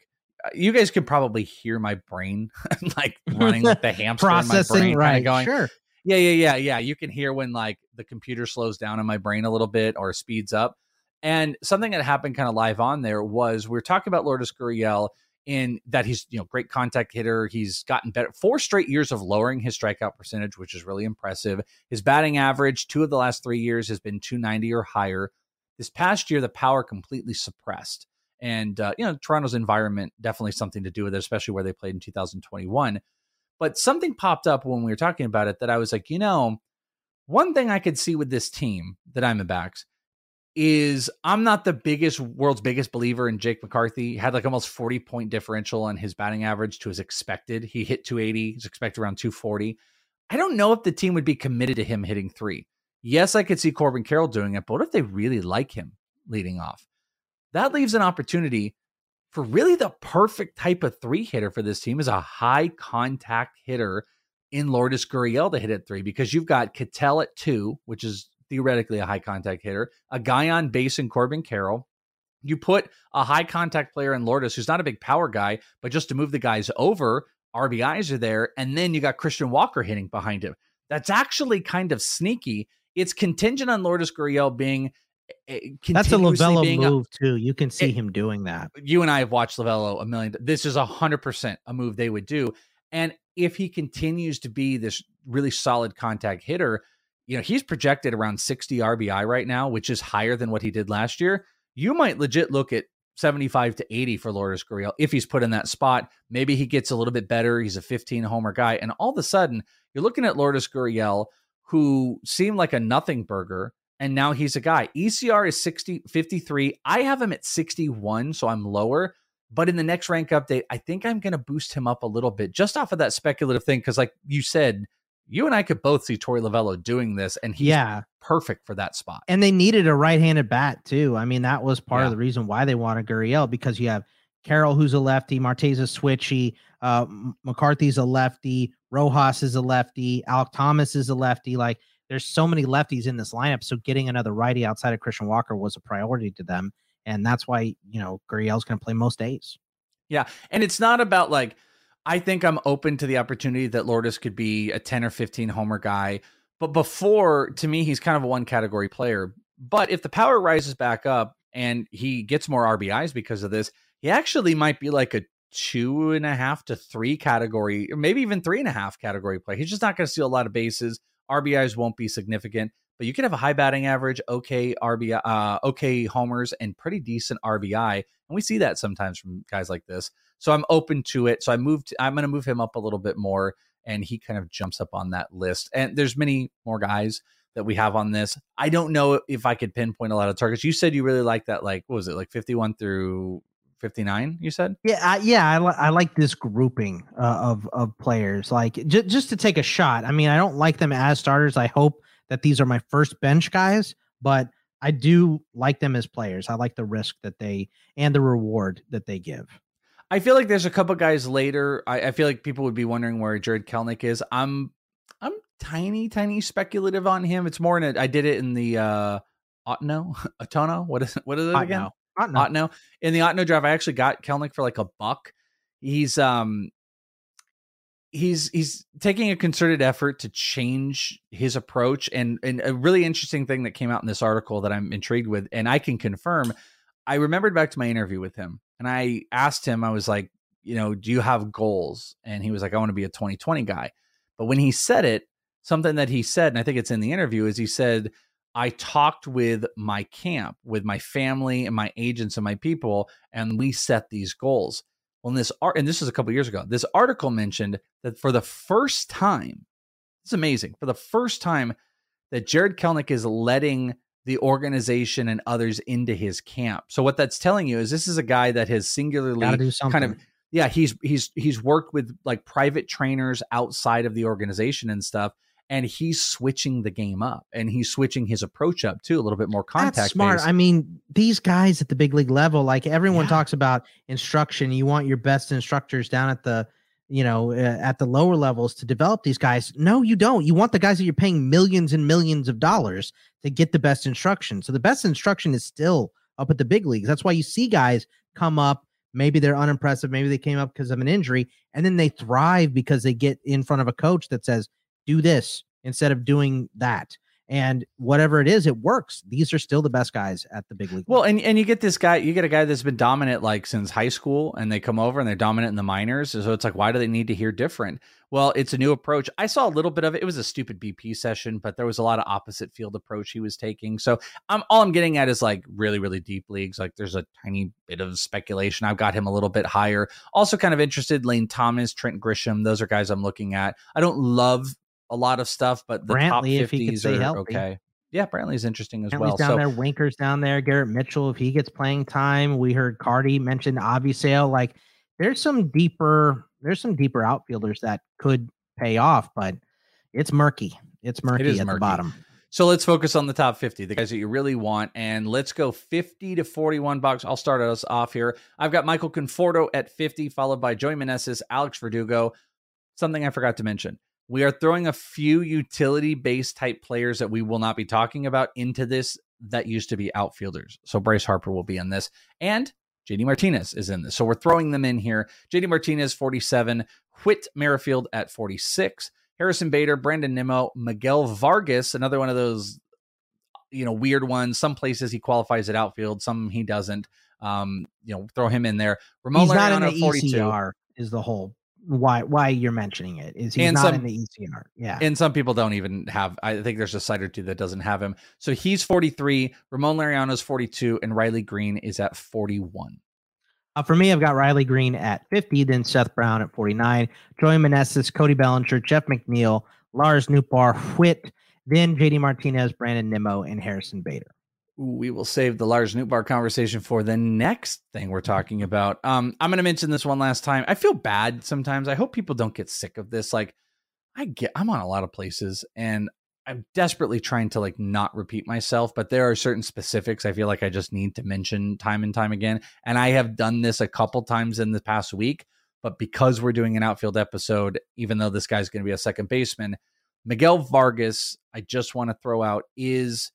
you guys can probably hear my brain like running like the hamster processing, right? Going,
sure.
Yeah, yeah, yeah, yeah. You can hear when like the computer slows down in my brain a little bit or speeds up. And something that happened kind of live on there was we are talking about Lourdes Gurriel in that he's you know great contact hitter. He's gotten better four straight years of lowering his strikeout percentage, which is really impressive. His batting average two of the last three years has been 290 or higher. This past year, the power completely suppressed, and uh, you know Toronto's environment definitely something to do with it, especially where they played in 2021. But something popped up when we were talking about it that I was like, you know, one thing I could see with this team, the Diamondbacks, is I'm not the biggest world's biggest believer in Jake McCarthy. He had like almost 40 point differential on his batting average to his expected. He hit 280, he's expected around 240. I don't know if the team would be committed to him hitting three. Yes, I could see Corbin Carroll doing it, but what if they really like him leading off? That leaves an opportunity for really the perfect type of three hitter for this team is a high contact hitter in Lourdes Gurriel to hit at three because you've got Ketel at two, which is theoretically a high contact hitter, a guy on base in Corbin Carroll. You put a high contact player in Lourdes who's not a big power guy, but just to move the guys over, RBIs are there. And then you got Christian Walker hitting behind him. That's actually kind of sneaky. It's contingent on Lourdes Gurriel being
That's a Lovullo move too. You can see it, him doing that.
You and I have watched Lovullo a million. This is a hundred percent a move they would do. And if he continues to be this really solid contact hitter, you know he's projected around 60 RBI right now, which is higher than what he did last year. You might legit look at 75 to 80 for Lourdes Gurriel if he's put in that spot. Maybe he gets a little bit better. He's a 15 homer guy, and all of a sudden you're looking at Lourdes Gurriel, who seemed like a nothing burger and now he's a guy. ECR is 60 53. I have him at 61, so I'm lower. But in the next rank update, I think I'm going to boost him up a little bit just off of that speculative thing. Cause, like you said, you and I could both see Torey Lovullo doing this, and he's yeah. perfect for that spot.
And they needed a right handed bat, too. I mean, that was part yeah. of the reason why they wanted Gurriel because you have Carroll, who's a lefty, Marte's a switchy, uh, McCarthy's a lefty, Rojas is a lefty, Alek Thomas is a lefty. Like, there's so many lefties in this lineup. So getting another righty outside of Christian Walker was a priority to them. And that's why, you know, Gurriel's going to play most days.
Yeah. And it's not about like, I think I'm open to the opportunity that Lourdes could be a 10 or 15 homer guy. But before, to me, he's kind of a one category player. But if the power rises back up and he gets more RBIs because of this, he actually might be like a two and a half to three category, or maybe even three and a half category play. He's just not going to steal a lot of bases. RBIs won't be significant, but you could have a high batting average, okay RBI, uh, okay homers, and pretty decent RBI, and we see that sometimes from guys like this. So I'm open to it. So I moved. I'm going to move him up a little bit more, and he kind of jumps up on that list. And there's many more guys that we have on this. I don't know if I could pinpoint a lot of targets. You said you really like that, like what was it, like 51 through 59 you said?
Yeah I, yeah I, li- I like this grouping uh, of of players like j- just to take a shot. I mean i don't like them as starters. I hope that these are my first bench guys but i do like them as players. I like the risk that they and the reward that they give.
I feel like there's a couple guys later I, I feel like people would be wondering where Jarred Kelenic is. I'm i'm tiny tiny speculative on him. It's more in a, i did it in the uh Otno, Atono, what is what is it again? Otno. Otno. In the Otno drive, I actually got Kelenic for like a buck. He's um he's he's taking a concerted effort to change his approach and and a really interesting thing that came out in this article that I'm intrigued with and I can confirm I remembered back to my interview with him and I asked him I was like you know do you have goals and he was like I want to be a 2020 guy but when he said it something that he said and I think it's in the interview is he said I talked with my camp, with my family and my agents and my people, and we set these goals. Well, this art, and this is a couple years ago, this article mentioned that for the first time, it's amazing, for the first time that Jarred Kelenic is letting the organization and others into his camp. So what that's telling you is this is a guy that has singularly kind of yeah, he's he's he's worked with like private trainers outside of the organization and stuff and he's switching the game up and he's switching his approach up too a little bit more contact That's
smart.
Based.
i mean these guys at the big league level like everyone yeah. talks about instruction. You want your best instructors down at the you know uh, at the lower levels to develop these guys. No you don't. You want the guys that you're paying millions and millions of dollars to get the best instruction. So the best instruction is still up at the big leagues. That's why you see guys come up. Maybe they're unimpressive. Maybe they came up because of an injury and then they thrive because they get in front of a coach that says do this instead of doing that. And whatever it is, it works. These are still the best guys at the big league.
Well, and, and you get this guy, you get a guy that's been dominant like since high school, and they come over and they're dominant in the minors. So it's like, why do they need to hear different? Well, it's a new approach. I saw a little bit of it. It was a stupid BP session, but there was a lot of opposite field approach he was taking. So I'm all I'm getting at is like really, really deep leagues. Like there's a tiny bit of speculation. I've got him a little bit higher. Also, kind of interested. Lane Thomas, Trent Grisham. Those are guys I'm looking at. I don't love a lot of stuff, but the Brantley, top 50s are healthy. okay. yeah, Brantley's interesting as
Brantley's
well.
down
so
there, Winker's down there, Garrett Mitchell if he gets playing time. We heard Cardi mention Avisail. Like there's some deeper, there's some deeper outfielders that could pay off, but it's murky. It's murky
is
at
murky.
the bottom.
So let's focus on the top 50, the guys that you really want. And let's go 50 to 41 bucks. I'll start us off here. I've got Michael Conforto at 50, followed by Joey Meneses, Alex Verdugo. Something I forgot to mention. We are throwing a few utility based type players that we will not be talking about into this that used to be outfielders. So Bryce Harper will be in this. And JD Martinez is in this. So we're throwing them in here. JD Martinez, 47. Whit Merrifield at 46. Harrison Bader, Brandon Nimmo, Miguel Vargas, another one of those, you know, weird ones. Some places he qualifies at outfield, some he doesn't. Um, you know, throw him in there. Ramon
He's not in the
42.
ECR is the whole why why you're mentioning it. Is he's
And
not
some-
in the ECR. Yeah.
And some people don't even have. I think there's a site or two that doesn't have him. So he's 43. Ramon Laureano's 42, and Riley Greene is at 41.
Uh, for me, I've got Riley Green at 50, then Seth Brown at 49, Joey Meneses, Cody Bellinger, Jeff McNeil, Lars Nootbaar, Whit, then JD Martinez, Brandon Nimmo, and Harrison Bader.
We will save the Lars Nootbaar conversation for the next thing we're talking about. Um, I'm going to mention this one last time. I feel bad sometimes. I hope people don't get sick of this. Like, I get, I'm on a lot of places, and I'm desperately trying to like not repeat myself. But there are certain specifics I feel like I just need to mention time and time again. And I have done this a couple times in the past week. But because we're doing an outfield episode, even though this guy's going to be a second baseman, Miguel Vargas, I just want to throw out is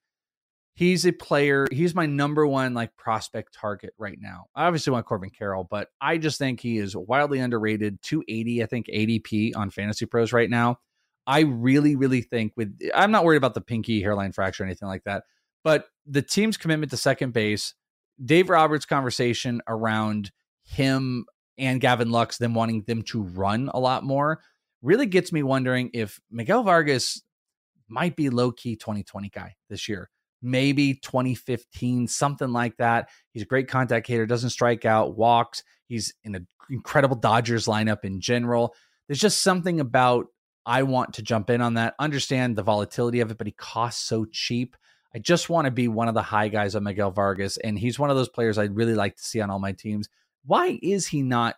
he's a player. He's my number one like prospect target right now. I obviously want Corbin Carroll, but I just think he is wildly underrated. 280, I think ADP on Fantasy Pros right now. I really, really think with I'm not worried about the pinky hairline fracture or anything like that, but the team's commitment to second base, Dave Roberts' conversation around him and Gavin Lux, them wanting them to run a lot more, really gets me wondering if Miguel Vargas might be low key 2020 guy this year. Maybe 2015, something like that. He's a great contact hitter, doesn't strike out, walks. He's in an incredible Dodgers lineup in general. There's just something about I want to jump in on that, understand the volatility of it, but he costs so cheap. I just want to be one of the high guys on Miguel Vargas, and he's one of those players I'd really like to see on all my teams. Why is he not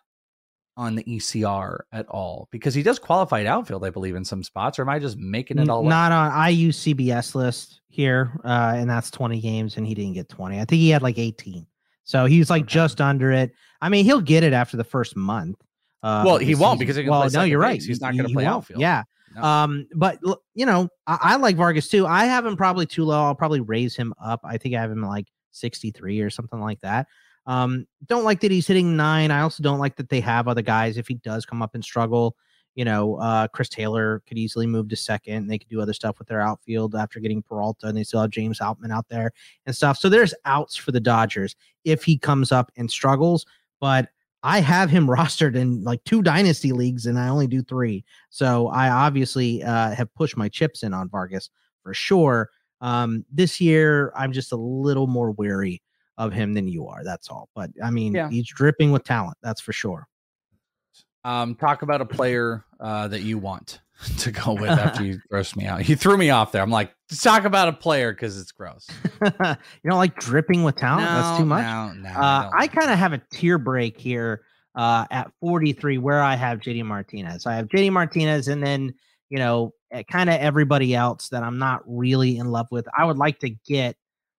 on the ECR at all? Because he does qualify at outfield, I believe, in some spots, or am I just making it all up?
Not on I use CBS list here, uh, and that's 20 games, and he didn't get 20. I think he had like 18. So he's like just under it. I mean, he'll get it after the first month. Uh,
Well, he won't because he
well,
play
no, you're
base.
right.
He's not gonna play
won't.
outfield.
Yeah.
No.
Um, but you know, I, I like Vargas too. I have him probably too low. I'll probably raise him up. I think I have him like 63 or something like that. Um, don't like that he's hitting nine. I also don't like that they have other guys. If he does come up and struggle, you know, uh, Chris Taylor could easily move to second. They could do other stuff with their outfield after getting Peralta, and they still have James Outman out there and stuff. So there's outs for the Dodgers if he comes up and struggles. But I have him rostered in like two dynasty leagues, and I only do three. So I obviously uh, have pushed my chips in on Vargas for sure. Um, this year, I'm just a little more wary of him than you are. That's all. But I mean,
Yeah.
he's dripping with talent. That's for sure.
Um, talk about a player uh, that you want to go with after you grossed me out. You threw me off there. I'm like, "Just talk about a player because it's gross.
you don't like dripping with talent? That's too much.
No, no,
Uh,
don't.
I kind of have a tier break here uh, at 43 where I have JD Martinez. I have JD Martinez and then, you know, kind of everybody else that I'm not really in love with. I would like to get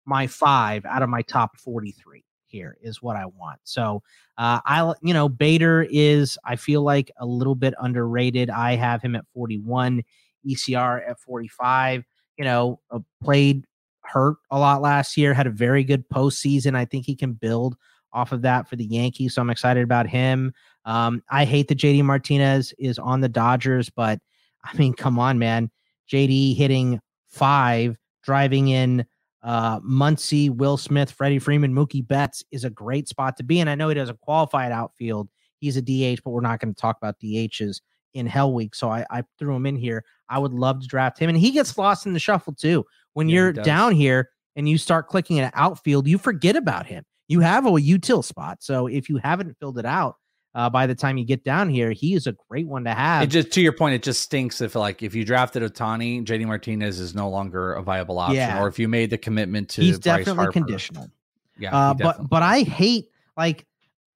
my five out of my top 43 here is what I want. So uh, I, you know, Bader is, I feel like a little bit underrated. I have him at 41, ECR at 45, you know, uh, played hurt a lot last year, had a very good postseason. I think he can build off of that for the Yankees. So I'm excited about him. Um, I hate that JD Martinez is on the Dodgers, but I mean, come on, man. JD hitting five, driving in uh Muncy, Will Smith, Freddie Freeman, Mookie Betts is a great spot to be. And I know he doesn't qualify at outfield. He's a DH, but we're not going to talk about DHs in Hell Week. So I, I threw him in here. I would love to draft him. And he gets lost in the shuffle too. When
Yeah,
you're down here and you start clicking at outfield, you forget about him. You have a util spot. So if you haven't filled it out, uh, by the time you get down here, he is a great one to have.
It just to your point, it just stinks if like if you drafted Ohtani, JD Martinez is no longer a viable option,
Yeah.
or if you made the commitment to
He's
Bryce
definitely
Harper.
conditional.
Yeah,
Uh, but but I hate like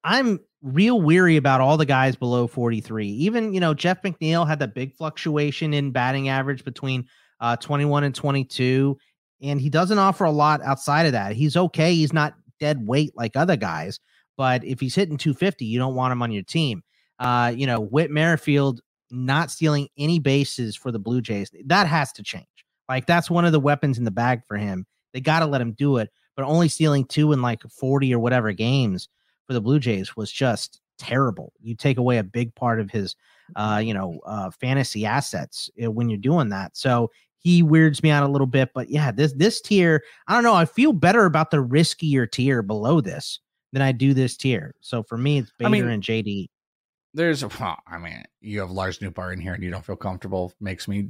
I'm real weary about all the guys below 43. Even you know Jeff McNeil had that big fluctuation in batting average between uh, 21 and 22, and he doesn't offer a lot outside of that. He's okay. He's not dead weight like other guys, but if he's hitting 250, you don't want him on your team. Uh, you know Whit Merrifield not stealing any bases for the Blue Jays. That has to change. Like that's one of the weapons in the bag for him. They got to let him do it but only stealing two in like 40 or whatever games for the Blue Jays was just terrible. You take away a big part of his, uh, you know, uh, fantasy assets uh, when you're doing that. So he weirds me out a little bit. But yeah, this this tier, I don't know. I feel better about the riskier tier below this than I do this tier. So for me, it's Bader
I mean,
and JD.
there's well, I mean, you have Lars Nootbaar in here and you don't feel comfortable, makes me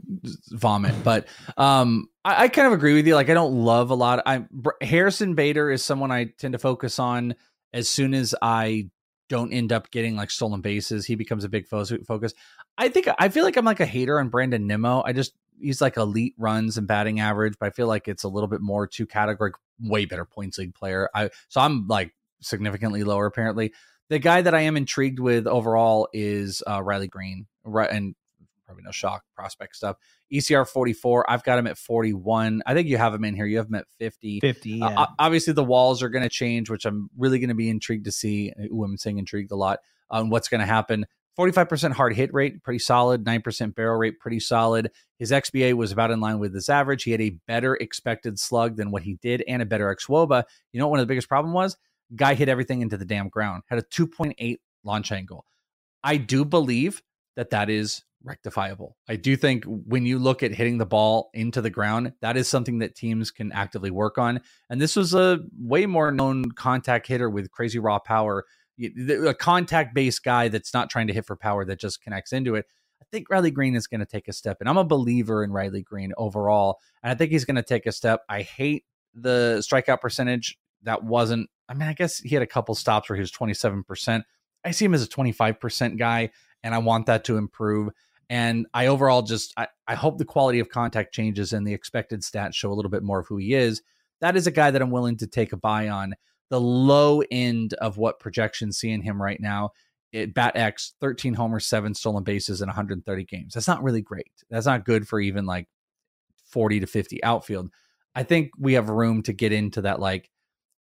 vomit. But um I, I kind of agree with you. Like I don't love a lot. I Harrison Bader is someone I tend to focus on as soon as I don't end up getting like stolen bases. He becomes a big fo- focus. I think I feel like I'm like a hater on Brandon Nimmo. I just he's like elite runs and batting average, but I feel like it's a little bit more two category, way better points league player. I so I'm like significantly lower apparently. The guy that I am intrigued with overall is uh, Riley Greene, right? And probably no shock prospect stuff. ECR 44. I've got him at 41. I think you have him in here. You have him at 50.
50.
Uh,
Yeah.
o- obviously, the walls are going to change, which I'm really going to be intrigued to see. Ooh, I'm saying intrigued a lot on what's going to happen. 45% hard hit rate, pretty solid. 9% barrel rate, pretty solid. His XBA was about in line with his average. He had a better expected slug than what he did and a better XWOBA. You know what one of the biggest problem was? Guy hit everything into the damn ground. Had a 2.8 launch angle. I do believe that that is rectifiable. I do think when you look at hitting the ball into the ground, that is something that teams can actively work on. And this was a way more known contact hitter with crazy raw power, a contact based guy that's not trying to hit for power that just connects into it. I think Riley Greene is going to take a step, and I'm a believer in Riley Greene overall. And I think he's going to take a step. I hate the strikeout percentage. That wasn't, I mean, I guess he had a couple stops where he was 27%. I see him as a 25% guy, and I want that to improve. And I overall just I, I hope the quality of contact changes and the expected stats show a little bit more of who he is. That is a guy that I'm willing to take a buy on. The low end of what projections see in him right now, it bat X, 13 homers, seven stolen bases in 130 games. That's not really great. That's not good for even like 40 to 50 outfield. I think we have room to get into that like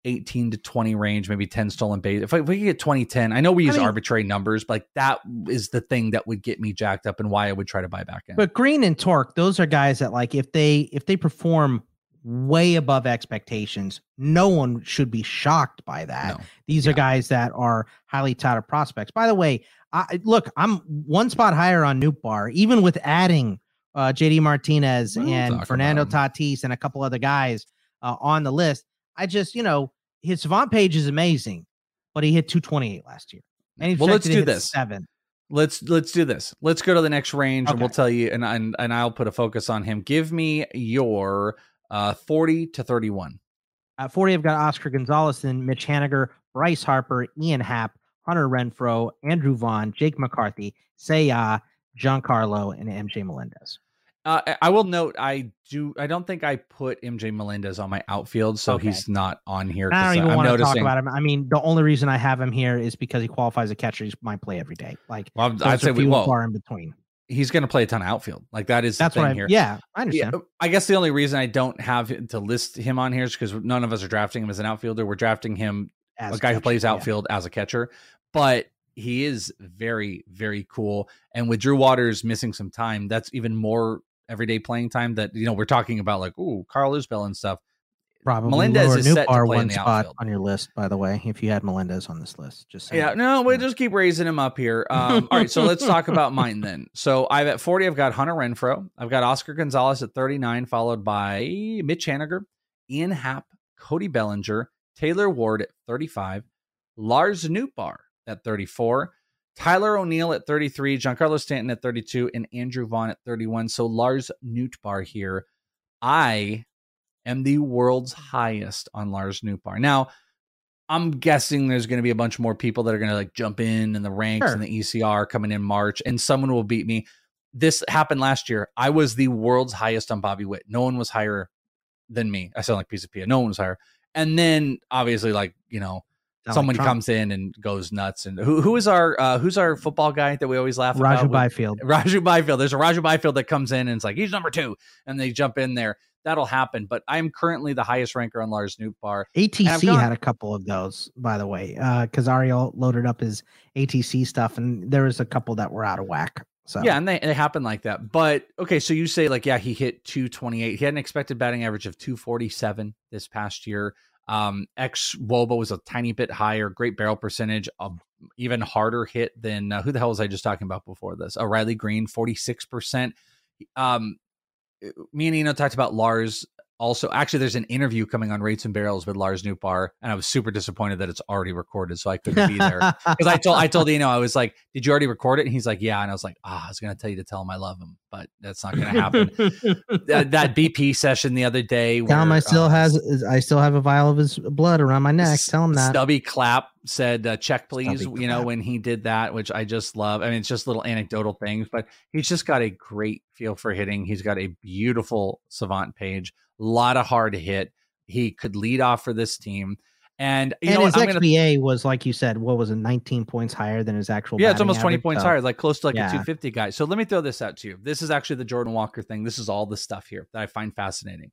18 to 20 range, maybe 10 stolen base. If, I, if we could get 20, 10, I know we use
mean-
arbitrary numbers, but like that is the thing that would get me jacked up and why I would try to buy back in.
But Greene and Tork, those are guys that like if they if they perform way above expectations, no one should be shocked by that.
No.
These are guys that are highly touted prospects. By the way, I look, I'm one spot higher on Nootbaar, even with adding uh, JD Martinez
We'll
and Fernando. Tatis and a couple other guys uh, on the list. I just, you know, his savant page is amazing, but he hit 228 last year. And he's
Well, let's do this.
Seven.
Let's let's do this. Let's go to the next range and we'll tell you and, and and I'll put a focus on him. Give me your uh 40 to 31.
At 40, I've got Oscar Gonzalez, then Mitch Haniger, Bryce Harper, Ian Happ, Hunter Renfroe, Andrew Vaughn, Jake McCarthy, Seiya, Giancarlo, and MJ Melendez.
Uh, I- will note I do I don't think I put MJ Melendez on my outfield, so
Okay.
he's not on here.
I don't even
I'm
want to talk about him. I mean, the only reason I have him here is because he qualifies a catcher. He's my play every day. Like,
Well, I'd say we well,
far in between.
he's going to play a ton of outfield. Like that is
That's
the
what I.
here.
Yeah, I
Yeah,
understand.
I guess the only reason I don't have to list him on here is because none of us are drafting him as an outfielder. We're drafting him
As
a guy who
catcher,
plays
yeah.
outfield as a catcher, but he is very, very cool. And with Drew Waters missing some time, that's even more everyday playing time. That you know we're talking about like ooh Carl Isbel and stuff.
Probably
Melendez
lower
is set to
Nootbaar
play in
one spot
outfield.
on your list, by the way. If you had Melendez on this list, just saying.
Yeah, no, we'll just keep raising him up here. Um, all right, so let's talk about mine then. So I've at 40, I've got Hunter Renfroe. I've got Oscar Gonzalez at 39, followed by Mitch Haniger, Ian Happ, Cody Bellinger, Taylor Ward at 35, Lars Nootbaar at 34, Tyler O'Neill at 33, Giancarlo Stanton at 32, and Andrew Vaughn at 31. So Lars Nootbaar here. I am the world's highest on Lars Nootbaar. Now, I'm guessing there's going to be a bunch more people that are going to like jump in in the ranks
Sure.
and the ECR coming in March, and someone will beat me. This happened last year. I was the world's highest on Bobby Witt. No one was higher than me. I sound like piece of pia. No one was higher. And then obviously, like you know, Someone comes in and goes nuts. And who who is our uh, who's our football guy that we always laugh
Raju
about? with-
Byfield.
Raju Byfield. There's a Raju Byfield that comes in and it's like he's number two, and they jump in there. That'll happen. But I'm currently the highest ranker on Lars Nootbaar. I've
ATC
gone-
had a couple of those, by the way, because Ariel loaded up his ATC stuff, and there was a couple that were out of whack. So
Yeah, and they, they happen like that. But okay, so you say like, yeah, he hit 228. He had an expected batting average of 247 this past year. Um, ex Woba was a tiny bit higher, great barrel percentage, a even harder hit than uh, who the hell was I just talking about before this? O'Reilly Greene, 46%. Um, me and Eno talked about Lars. Also, actually, there's an interview coming on Rates and Barrels with Lars Nootbaar, and I was super disappointed that it's already recorded, so I couldn't be there because I told I told you know I was like, "Did you already record it?" And he's like, "Yeah," and I was like, "Ah, I was gonna tell you to tell him I love him, but that's not gonna happen." that, that BP session the other day, where,
I still
uh,
has I still have a vial of his blood around my neck. Tell him that.
Stubby Clapp said, uh, check please, you know, when he did that, which I just love. I mean, it's just little anecdotal things, but he's just got a great feel for hitting. He's got a beautiful savant page, a lot of hard hit. He could lead off for this team. And you
and
know
his?
I'm gonna
XBA was like you said, what was it, 19 points higher than his actual?
Yeah, it's almost 20
average,
points
so-
higher, like close to like
Yeah.
a 250 guy. So let me throw this out to you. This is actually the Jordan Walker thing. This is all the stuff here that I find fascinating.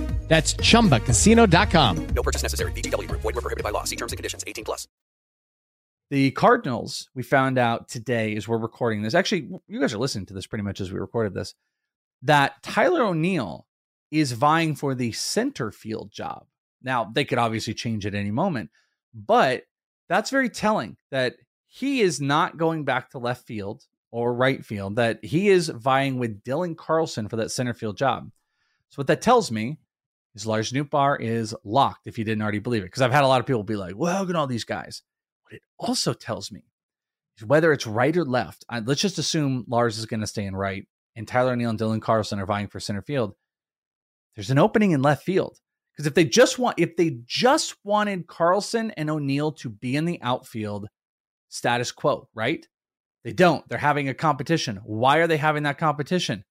That's chumbacasino.com.
No purchase necessary. VGW Group. Void were prohibited by law. See terms and conditions. 18 plus.
The Cardinals, we found out today as we're recording this. Actually, you guys are listening to this pretty much as we recorded this. That Tyler O'Neill is vying for the center field job. Now, they could obviously change at any moment, but that's very telling that he is not going back to left field or right field, that he is vying with Dylan Carlson for that center field job. So, what that tells me is Lars Nootbaar is locked if you didn't already believe it. Because I've had a lot of people be like, well, look at all these guys. What it also tells me is whether it's right or left. I, let's just assume Lars is going to stay in right, and Tyler O'Neill and Dylan Carlson are vying for center field. There's an opening in left field because if they just want, if they just wanted Carlson and O'Neill to be in the outfield, status quo, right? They don't. They're having a competition. Why are they having that competition?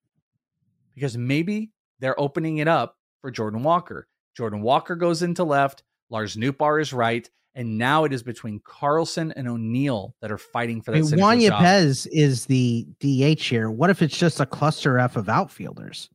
Because maybe they're opening it up for Jordan Walker. Jordan Walker goes into left. Lars Nootbaar is right. And now it is between Carlson and O'Neill that are fighting for
I
that.
mean,
center
Juan
job.
Yepez is the DH here. What if it's just a cluster F of outfielders?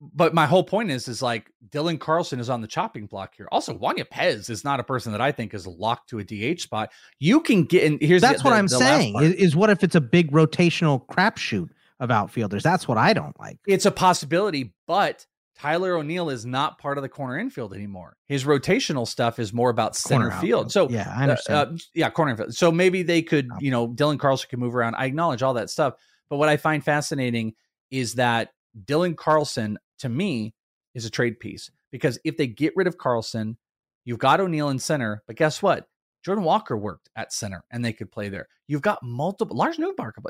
But my whole point is, is like Dylan Carlson is on the chopping block here. Also, Juan Yepez is not a person that I think is locked to a DH spot. You can get in. Here's the-
That's what
the-
I'm
the
saying. Is, is what if it's a big rotational crapshoot of outfielders? That's what I don't like.
It's a possibility, but Tyler O'Neill is not part of the corner infield anymore. His rotational stuff is more about center
Corner
field. So.
Yeah, I
uh,
understand.
uh, yeah, corner infield. So maybe they could, you know, Dylan Carlson can move around. I acknowledge all that stuff, but what I find fascinating is that Dylan Carlson, to me, is a trade piece because if they get rid of Carlson, you've got O'Neill in center, but guess what? Jordan Walker worked at center and they could play there. You've got multiple Lars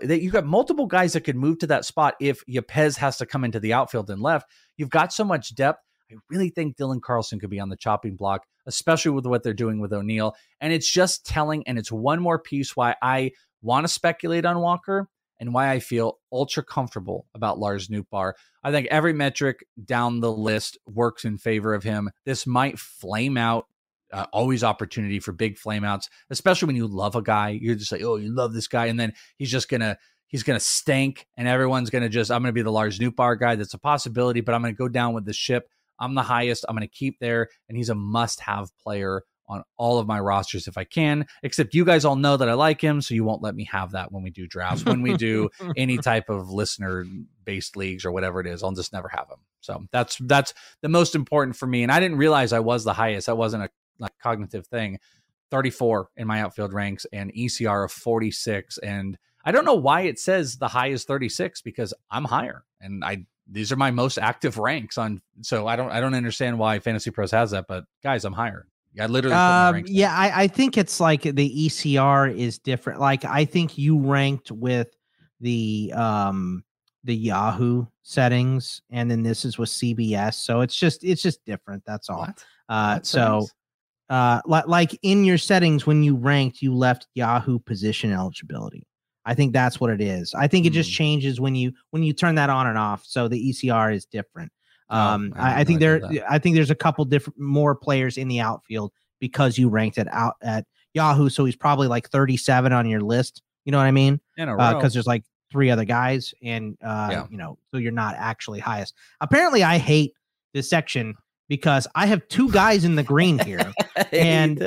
they- You've got multiple guys that could move to that spot if Yepez has to come into the outfield and left. You've got so much depth. I really think Dylan Carlson could be on the chopping block, especially with what they're doing with O'Neill. And it's just telling, and it's one more piece why I want to speculate on Walker and why I feel ultra comfortable about Lars Nootbaar. I think every metric down the list works in favor of him. This might flame out uh, always opportunity for big flameouts, especially when you love a guy. You're just like, oh, you love this guy, and then he's just gonna he's gonna stink, and everyone's gonna just I'm gonna be the Lars Nootbaar guy. That's a possibility, but I'm gonna go down with the ship. I'm the highest. I'm gonna keep there, and he's a must-have player on all of my rosters if I can. Except you guys all know that I like him, so you won't let me have that when we do drafts. When we do any type of listener based leagues or whatever it is, I'll just never have him. So that's that's the most important for me. And I didn't realize I was the highest. That wasn't a like cognitive thing. 34 in my outfield ranks and ECR of 46. And I don't know why it says the high is 36 because I'm higher and I these are my most active ranks on so I don't I don't understand why Fantasy Pros has that, but guys, I'm higher. I literally
um, yeah, I, I think it's like the ECR is different. Like I think you ranked with the um the Yahoo settings, and then this is with CBS. So it's just it's just different. That's all.
What?
Uh, so? Uh, like like in your settings when you ranked, you left Yahoo position eligibility. I think that's what it is. I think it just
Hmm.
changes when you when you turn that on and off. So the ECR is different.
Oh,
Um,
I
I, I think there,
that.
I think there's a couple different more players in the outfield because you ranked it out at Yahoo. So he's probably like 37 on your list. You know what I mean? Because
row.
there's like three other guys, and uh,
Yeah.
you know, so you're not actually highest. Apparently, I hate this section because I have two guys in the green here, and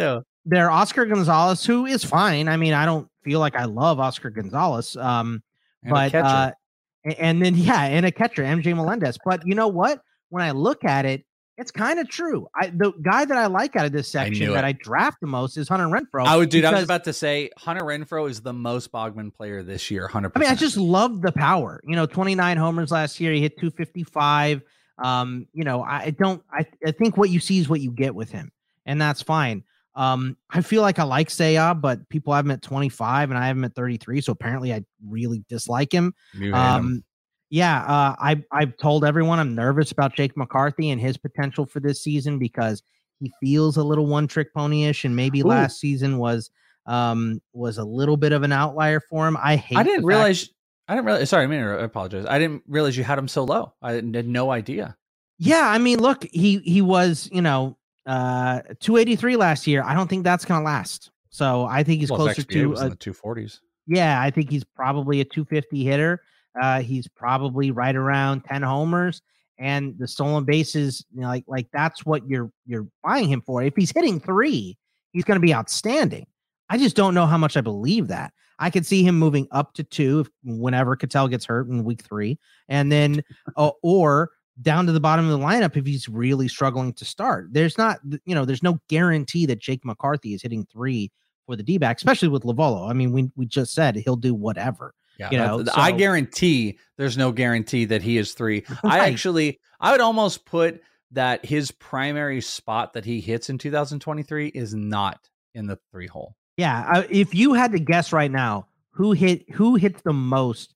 they're Oscar Gonzalez, who is fine. I mean, I don't feel like I love Oscar Gonzalez. Um,
And
but
catcher.
uh, and then yeah, and a catcher, MJ Melendez. But you know what? When I look at it, it's kind of true. I the guy that I like out of this section
knew
that. I draft the most is Hunter Renfroe.
I would, dude. I was about to say Hunter Renfroe is the most Bogman player this year. Hundred.
I mean, I just love the power. You know, 29 homers last year. He hit 255. Um, you know, I don't I, I think what you see is what you get with him, and that's fine. Um, I feel like I like Seiya, but people have him at 25 and I have him at 33. So apparently I really dislike him.
You hate him.
Um, yeah, uh, I I've told everyone I'm nervous about Jake McCarthy and his potential for this season because he feels a little one trick pony-ish, and maybe
Ooh.
last season was um was a little bit of an outlier for him. I hate.
I didn't realize. I didn't realize. Sorry, I mean, I apologize. I didn't realize you had him so low. I had no idea.
Yeah, I mean, look, he he was you know uh 283 last year. I don't think that's gonna last. So I think he's
Well,
closer to a,
the two forties.
Yeah, I think he's probably a 250 hitter. Uh, he's probably right around 10 homers and the stolen bases, you know, like like that's what you're you're buying him for. If he's hitting three, he's going to be outstanding. I just don't know how much I believe that. I could see him moving up to two if, whenever Ketel gets hurt in week three, and then uh, or down to the bottom of the lineup if he's really struggling to start. There's not, you know, there's no guarantee that Jake McCarthy is hitting three for the D back, especially with Lovullo. I mean, we we just said he'll do whatever.
Yeah,
you know,
I guarantee there's no guarantee that he is three. I actually, I would almost put that his primary spot that he hits in 2023 is not in the three hole.
Yeah, uh, if you had to guess right now, who hit who hits the most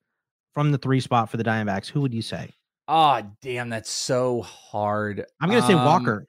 from the three spot for the Diamondbacks? Who would you say?
Oh, damn, that's so hard.
I'm gonna say
Um,
Walker.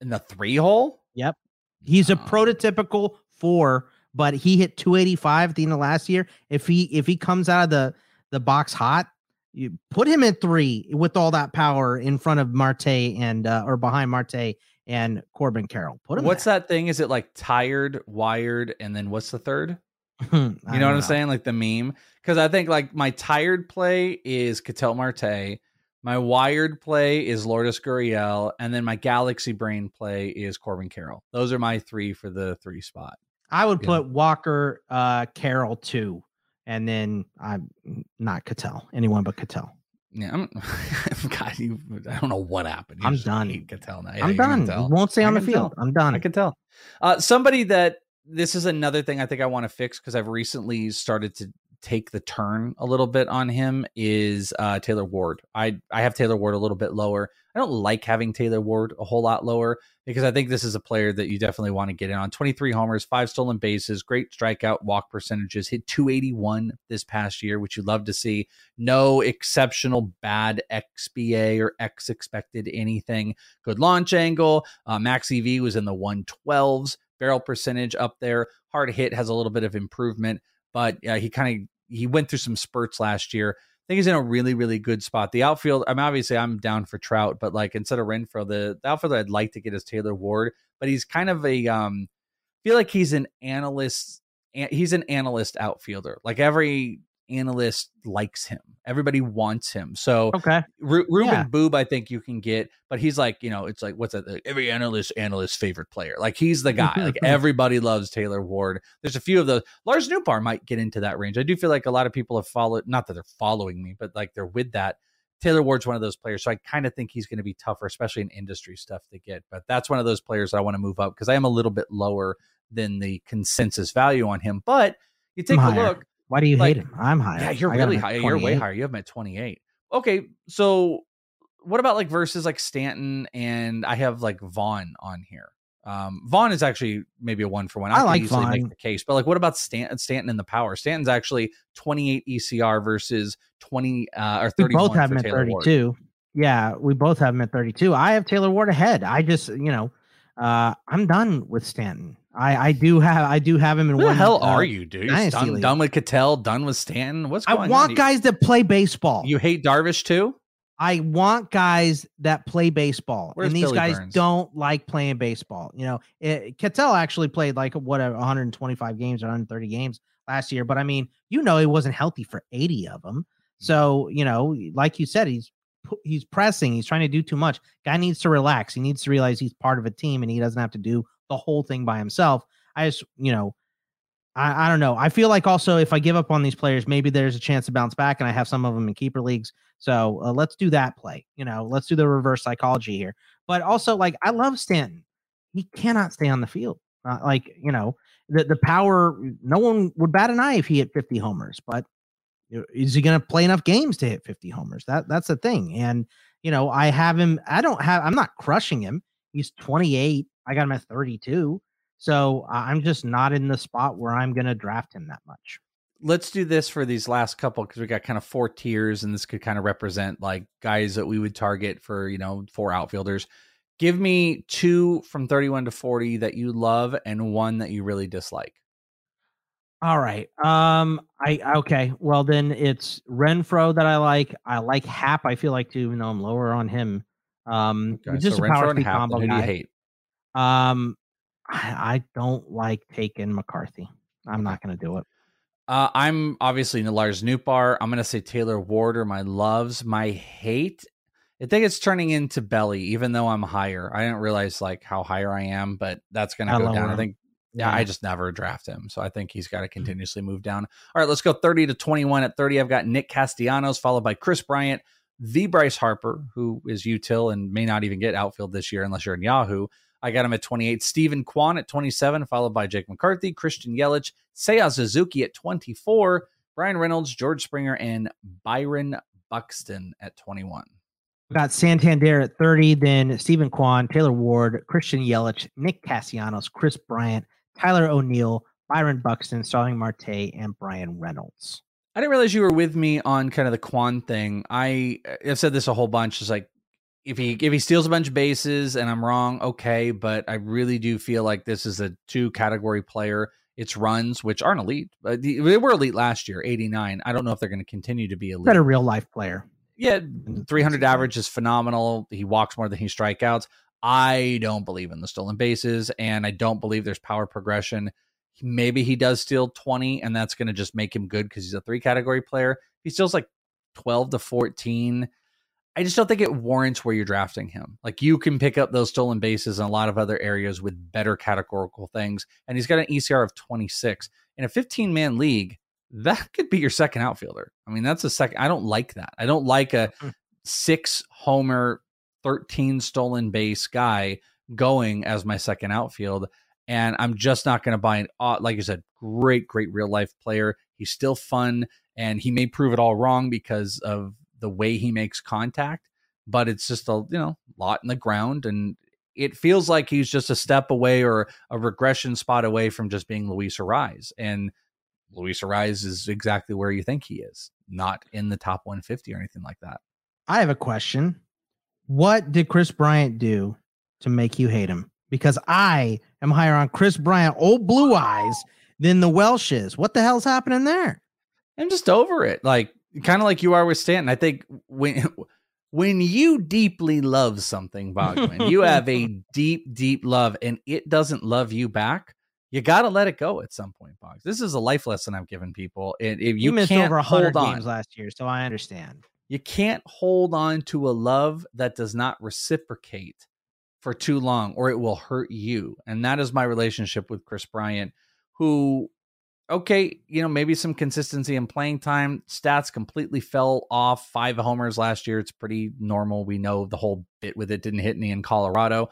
in the three hole.
Yep, he's a
Oh.
prototypical four, but he hit 285 at the end of last year. If he if he comes out of the the box hot, you put him at three with all that power in front of Marte and uh, or behind Marte and Corbin Carroll. Put him.
What's that thing? Is it like tired, wired, and then what's the third? You know what I'm saying? Like the meme. Because I think like my tired play is Ketel Marte. My wired play is Lourdes Gurriel, and then my Galaxy Brain play is Corbin Carroll. Those are my three for the three spot.
I would
Yeah.
put Walker, uh, Carroll two, and then I'm not Ketel. Anyone but Ketel.
Yeah, I'm. God, you, I don't know what happened. You
I'm
just
done.
hate Ketel now. Yeah,
I'm done.
tell.
Won't stay on the field.
tell.
I'm done.
I can tell. Uh, somebody that this is another thing I think I want to fix because I've recently started to take the turn a little bit on him is uh, Taylor Ward. I I have Taylor Ward a little bit lower. I don't like having Taylor Ward a whole lot lower because I think this is a player that you definitely want to get in on. 23 homers, five stolen bases, great strikeout walk percentages, hit 281 this past year, which you'd love to see. No exceptional bad XBA or X expected anything. Good launch angle. Uh, max EV was in the 112s. Barrel percentage up there. Hard hit has a little bit of improvement, but uh, he kind of he went through some spurts last year. I think he's in a really, really good spot. The outfield, I'm obviously I'm down for Trout, but like instead of Renfroe, the, the outfielder I'd like to get is Taylor Ward, but he's kind of a um feel like he's an analyst he's an analyst outfielder. Like every analyst likes him. Everybody wants him. So
okay,
Ru- Ruben
Yeah.
Boob, I think you can get, but he's like, you know, it's like what's that? Every analyst analyst favorite player. Like he's the guy. like everybody loves Taylor Ward. There's a few of those. Lars Nootbaar might get into that range. I do feel like a lot of people have followed. Not that they're following me, but like they're with that. Taylor Ward's one of those players, so I kind of think he's going to be tougher, especially in industry stuff to get. But that's one of those players I want to move up because I am a little bit lower than the consensus value on him. But you take a look.
Why do you
like-
hate him? I'm higher.
Yeah, you're
I
really high. You're way higher. You have him at 28. Okay, so what about like versus like Stanton and I have like Vaughn on here. Um, Vaughn is actually maybe a one for one.
I
could
like Vaughn.
make the case, but like, what about Stanton? Stanton in the power. Stanton's actually 28 ECR versus 20 uh, or
We both have him at
Taylor Ward.
32. Yeah, we both have him at 32. I have Taylor Ward ahead. I just, you know, uh, I'm done with Stanton. I, I do have, I do have him in
Who the hell
uh,
are you, dude? You're done,
league.
done with Ketel, done with Stanton. What's going on?
I want
You-
guys that play baseball.
You hate Darvish too?
I want guys that play baseball,
Where's
and these
Billy
guys
Burns?
don't like playing baseball. You know, it, Ketel actually played like what 125 games or 130 games last year, but I mean, you know, he wasn't healthy for 80 of them. So you know, like you said, he's he's pressing, he's trying to do too much. Guy needs to relax. He needs to realize he's part of a team, and he doesn't have to do the whole thing by himself. I just, you know, I, I don't know. I feel like also if I give up on these players, maybe there's a chance to bounce back, and I have some of them in keeper leagues. So uh, let's do that play. You know, let's do the reverse psychology here. But also, like, I love Stanton. He cannot stay on the field. Uh, like, you know, the the power. No one would bat an eye if he hit 50 homers. But is he going to play enough games to hit 50 homers? That that's the thing. And you know, I have him. I don't have. I'm not crushing him. He's 28. I got him at 32. So I'm just not in the spot where I'm going to draft him that much.
let's do this for these last couple because we got kind of four tiers and this could kind of represent like guys that we would target for you know four outfielders give me two from 31 to 40 that you love and one that you really dislike
All right. Um. I okay. Well, then it's Renfroe that I like. I like Happ. I feel like too, even though I'm lower on him. Um.
Okay,
just
so
a
Renfroe
power speed
Happ,
combo
then who do you
guy.
hate?
Um. I, I don't like taking McCarthy. I'm not going to do it.
Uh, I'm obviously in the Lars Nootbaar. I'm going to say Taylor Ward are my loves. My hate, I think it's turning into Belly, even though I'm higher. I didn't realize like how higher I am, but that's going to go down. I think, yeah,
Yeah.
I just never draft him. So I think he's got to continuously move down. All right, let's go 30 to 21. At 30, I've got Nick Castellanos, followed by Kris Bryant, the Bryce Harper, who is util and may not even get outfield this year unless you're in Yahoo. I got him at 28. Steven Kwan at 27, followed by Jake McCarthy, Christian Yelich, Seiya Suzuki at 24, Bryan Reynolds, George Springer, and Byron Buxton at 21.
We got Santander at 30, then Steven Kwan, Taylor Ward, Christian Yelich, Nick Castellanos, Kris Bryant, Tyler O'Neill, Byron Buxton, Starling Marte, and Bryan Reynolds.
I didn't realize you were with me on kind of the Kwan thing. I have said this a whole bunch. It's like if he if he steals a bunch of bases and I'm wrong, okay. But I really do feel like this is a two category player. It's runs, which aren't elite. But they were elite last year, 89. I don't know if they're going to continue to be elite.
Better real life player.
Yeah, 300 average is phenomenal. He walks more than he strikeouts. I don't believe in the stolen bases, and I don't believe there's power progression. Maybe he does steal 20, and that's going to just make him good because he's a three category player. He steals like 12 to 14, I just don't think it warrants where you're drafting him. Like you can pick up those stolen bases in a lot of other areas with better categorical things, and he's got an ECR of 26 in a 15 man league. That could be your second outfielder. I mean, that's a second. I don't like that. I don't like a mm-hmm. six homer, 13 stolen base guy going as my second outfield. And I'm just not going to buy an, like you said, great, great real life player. He's still fun and he may prove it all wrong because of the way he makes contact, but it's just a, you know, lot in the ground. And it feels like he's just a step away or a regression spot away from just being Luis Arraez. And Luis Arraez is exactly where you think he is, not in the top 150 or anything like that.
I have a question. What did Kris Bryant do to make you hate him? Because I am higher on Kris Bryant, old blue eyes, than the Welsh is. What the hell's happening there?
I'm just over it. Like kind of like you are with Stanton. I think when when you deeply love something, Bogman, you have a deep, deep love, and it doesn't love you back. You got to let it go at some point, Boggs. This is a life lesson I've given people. And if you,
You missed
can't
over 100
hold on,
games last year, so I understand.
you can't hold on to a love that does not reciprocate for too long or it will hurt you. And that is my relationship with Kris Bryant, who, okay, you know, maybe some consistency in playing time. Stats completely fell off. Five homers last year. It's pretty normal. We know the whole bit with it didn't hit me in Colorado.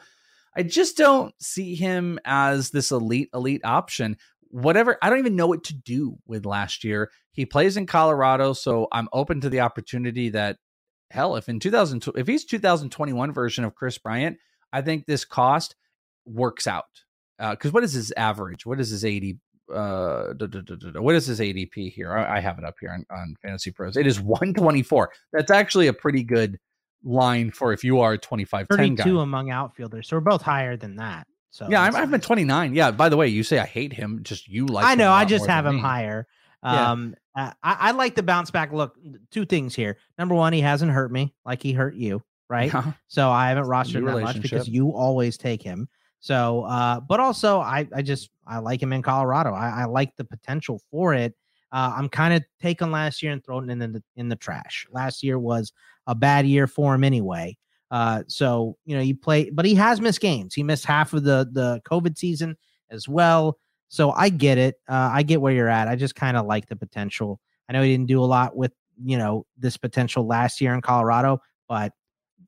I just don't see him as this elite, elite option. Whatever, I don't even know what to do with last year. He plays in Colorado, so I'm open to the opportunity that hell, if in 2000, if he's 2021 version of Kris Bryant, I think this cost works out. Uh, because what is his average? What is his 80? Uh, duh, duh, duh. what is his ADP here? I, I have it up here on, on Fantasy Pros. It is 124. That's actually a pretty good line for if you are a 25 10 guy.
32 among outfielders. So we're both higher than that. So
yeah, I'm, I'm at 29. Yeah. By the way, you say I hate him. Just you like.
I know. I just have him
me.
higher. Um, uh, I, I like the bounce back look. Two things here. Number one, he hasn't hurt me like he hurt you, right?
Yeah.
So I haven't rostered that much because you always take him. So, uh, but also I, I just I like him in Colorado. I, I like the potential for it. Uh, I'm kind of taking last year and throwing it in the in the trash. Last year was a bad year for him anyway. Uh, so you know, you play, but he has missed games. He missed half of the the COVID season as well. So I get it. Uh, I get where you're at. I just kind of like the potential. I know he didn't do a lot with you know this potential last year in Colorado, but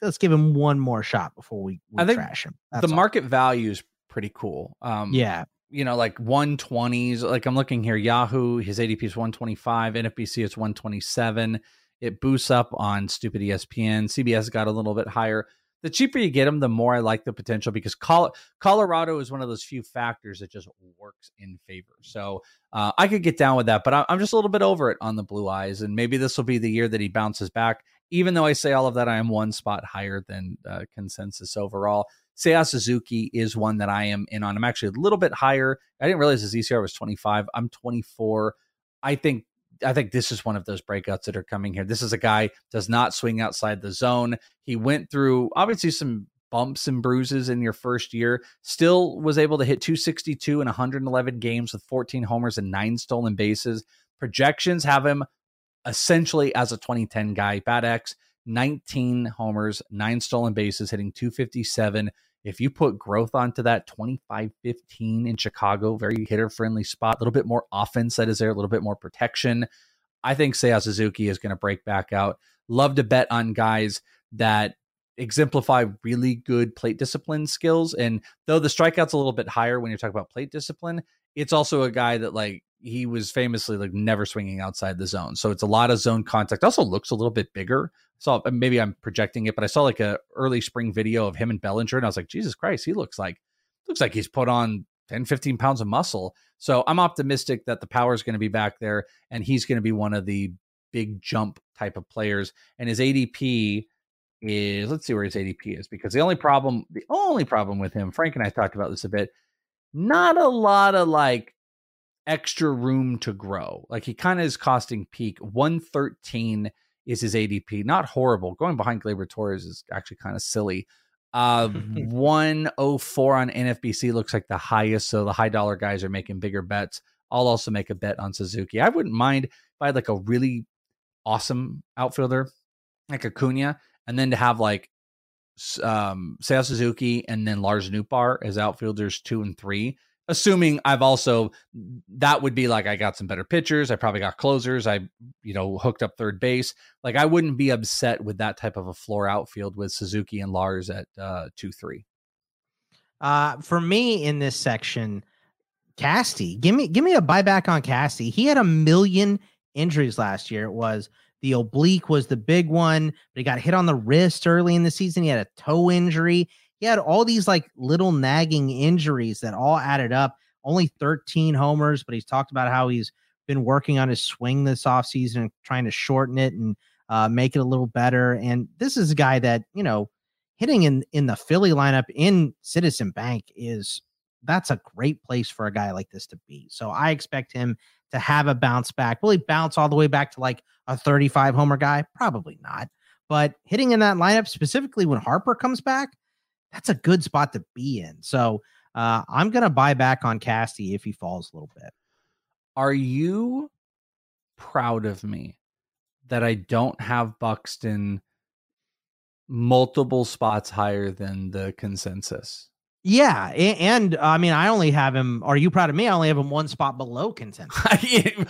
let's give him one more shot before we, we
I think
trash him.
the
all.
market value is pretty cool. Um,
Yeah.
you know, like 120s. Like I'm looking here, Yahoo, his ADP is 125, NFBC is 127. It boosts up on stupid ESPN. CBS got a little bit higher. The cheaper you get him, the more I like the potential because Col- Colorado is one of those few factors that just works in favor. So uh, I could get down with that, but I- I'm just a little bit over it on the Blue Eyes, and maybe this will be the year that he bounces back. Even though I say all of that, I am one spot higher than uh, consensus overall. Seiya Suzuki is one that I am in on. I'm actually a little bit higher. I didn't realize his ECR was 25. I'm 24. I think I think this is one of those breakouts that are coming here. This is a guy does not swing outside the zone. He went through obviously some bumps and bruises in your first year. Still was able to hit 262 in 111 games with 14 homers and nine stolen bases. Projections have him essentially as a 2010 guy. Bat X, 19 homers, nine stolen bases, hitting 257. If you put growth onto that 25 15 in Chicago, very hitter friendly spot, a little bit more offense that is there, a little bit more protection. I think Seiya Suzuki is going to break back out. Love to bet on guys that exemplify really good plate discipline skills. And though the strikeout's a little bit higher when you're talking about plate discipline, it's also a guy that like he was famously like never swinging outside the zone. So it's a lot of zone contact. Also looks a little bit bigger. So uh, maybe I'm projecting it, but I saw like a early spring video of him and Bellinger, and I was like, Jesus Christ, he looks like looks like he's put on 10, 15 pounds of muscle. So I'm optimistic that the power is going to be back there, and he's going to be one of the big jump type of players. And his ADP is let's see where his ADP is because the only problem, the only problem with him, Frank and I talked about this a bit, not a lot of like extra room to grow. Like he kind of is costing peak 113 is his ADP. Not horrible. Going behind Gleyber Torres is actually kind of silly. Uh, 104 on NFBC looks like the highest. So the high dollar guys are making bigger bets. I'll also make a bet on Suzuki. I wouldn't mind if I had like a really awesome outfielder like Acuna, and then to have like um Seiya Suzuki and then Lars Nootbaar as outfielders two and three. Assuming I've also that would be like I got some better pitchers. I probably got closers. I you know hooked up third base. Like I wouldn't be upset with that type of a floor outfield with Suzuki and Lars at uh two three.
Uh, for me in this section, Casty, give me give me a buyback on Casty. He had a million injuries last year. It was the oblique was the big one, but he got hit on the wrist early in the season. He had a toe injury. He had all these like little nagging injuries that all added up. Only 13 homers, but he's talked about how he's been working on his swing this offseason and trying to shorten it and uh, make it a little better. And this is a guy that, you know, hitting in in the Philly lineup in Citizen Bank is that's a great place for a guy like this to be. So I expect him to have a bounce back. Will he bounce all the way back to like a 35 homer guy? Probably not. But hitting in that lineup, specifically when Harper comes back, that's a good spot to be in. So uh, I'm going to buy back on Casty if he falls a little bit.
Are you proud of me that I don't have Buxton multiple spots higher than the consensus?
Yeah, and, I mean, I only have him. Are you proud of me? I only have him one spot below consensus.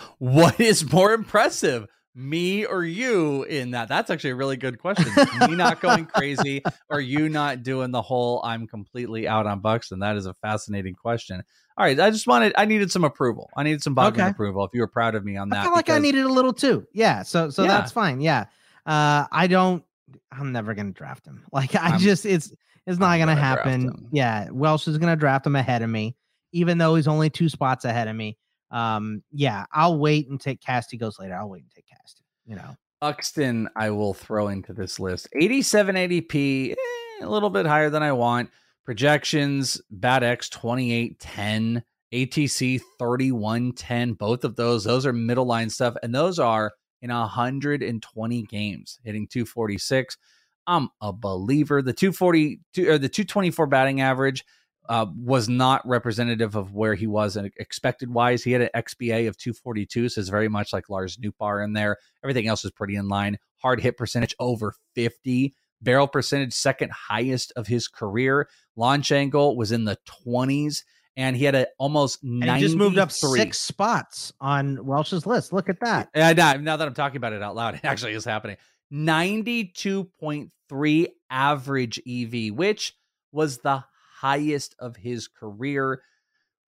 what is more impressive, me or you? In that, that's actually a really good question. me not going crazy, or you not doing the whole "I'm completely out on Buxton"? That is a fascinating question. All right, I just wanted, I needed some approval. I needed some Bogman okay. approval. If you were proud of me on that,
I feel like because, I needed a little too. Yeah, so so yeah. that's fine. Yeah, uh, I don't. I'm never gonna draft him. Like I I'm, just, it's it's not going to happen. Yeah, Welsh is going to draft him ahead of me, even though he's only two spots ahead of me. Um, yeah, I'll wait and take Casty goes later. I'll wait and take Casty. You know,
Buxton, I will throw into this list. 8780p, eh, a little bit higher than I want. Projections, Bat X 2810, ATC 3110. Both of those, those are middle line stuff, and those are in 120 games, hitting 246. I'm a believer. The 242 or the 224 batting average uh, was not representative of where he was expected wise. He had an XBA of 242, so it's very much like Lars Nootbaar in there. Everything else was pretty in line. Hard hit percentage over 50. Barrel percentage second highest of his career. Launch angle was in the 20s and he had a almost nine. He just moved up
six spots on Welsh's list. Look at that.
Yeah, now, now that I'm talking about it out loud, it actually is happening. 92.3 average EV, which was the highest of his career.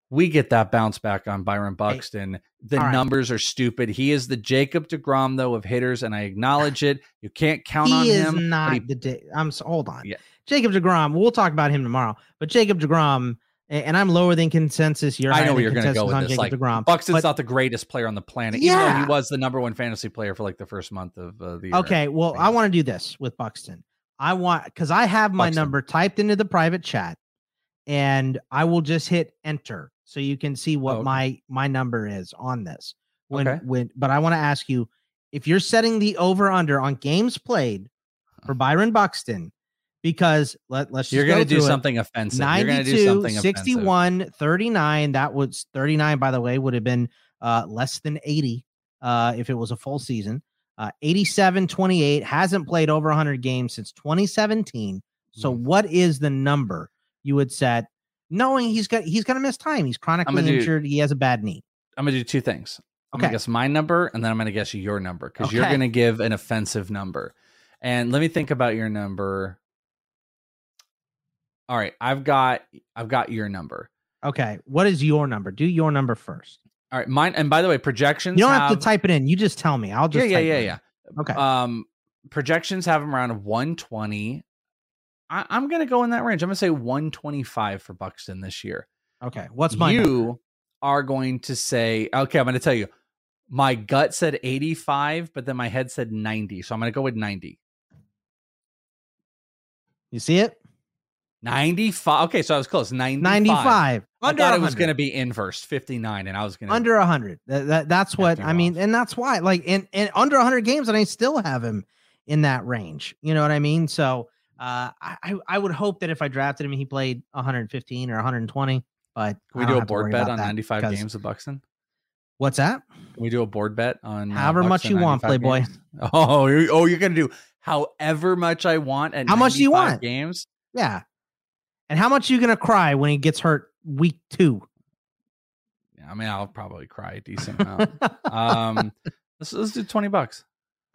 We get that bounce back on Byron Buxton. The right. numbers are stupid. He is the Jacob DeGrom though of hitters, and I acknowledge it. You can't count
he
on
is
him.
Not he, the day. I'm so, hold on. Yeah. Jacob DeGrom. We'll talk about him tomorrow. But Jacob DeGrom and I'm lower than consensus. You're
I know where you're going to go with this. Like DeGrom, Buxton's but, not the greatest player on the planet, yeah. even he was the number one fantasy player for like the first month of uh, the year.
Okay, well, I want to do this with Buxton. I want because I have my Buxton. number typed into the private chat, and I will just hit enter so you can see what oh, okay. my my number is on this. When okay. when, but I want to ask you if you're setting the over under on games played for Byron Buxton because let, let's
you're
going
to do something offensive 92 something
61 offensive. 39 that was 39 by the way would have been uh, less than 80 uh, if it was a full season uh, 87 28 hasn't played over 100 games since 2017 so mm. what is the number you would set knowing he's got he's going to miss time he's chronically injured do, he has a bad knee
i'm going to do two things i'm okay. going to guess my number and then i'm going to guess your number because okay. you're going to give an offensive number and let me think about your number all right, I've got I've got your number.
Okay, what is your number? Do your number first.
All right, mine. And by the way, projections.
You don't have, have to type it in. You just tell me. I'll just
yeah yeah yeah yeah.
Okay.
Um, projections have them around 120. I, I'm gonna go in that range. I'm gonna say 125 for Buxton this year.
Okay, what's my
you
number?
are going to say okay. I'm gonna tell you. My gut said 85, but then my head said 90. So I'm gonna go with 90.
You see it?
95. Okay, so I was close. 95.
95.
Under I thought 100. it was going to be inverse 59 and I was going to
Under 100. That, that that's what I mean and that's why like in, in under 100 games and I still have him in that range. You know what I mean? So uh I I would hope that if I drafted him he played 115 or 120, but
Can we do a board bet on 95 games of Buxton?
What's that?
Can we do a board bet on
uh, however much you want, Playboy?
Games? Oh, you're, oh, you're going to do however much I want at
How much do you want?
games?
Yeah. And how much are you gonna cry when he gets hurt week two?
Yeah, I mean, I'll probably cry a decent amount. um, let's let's do twenty bucks.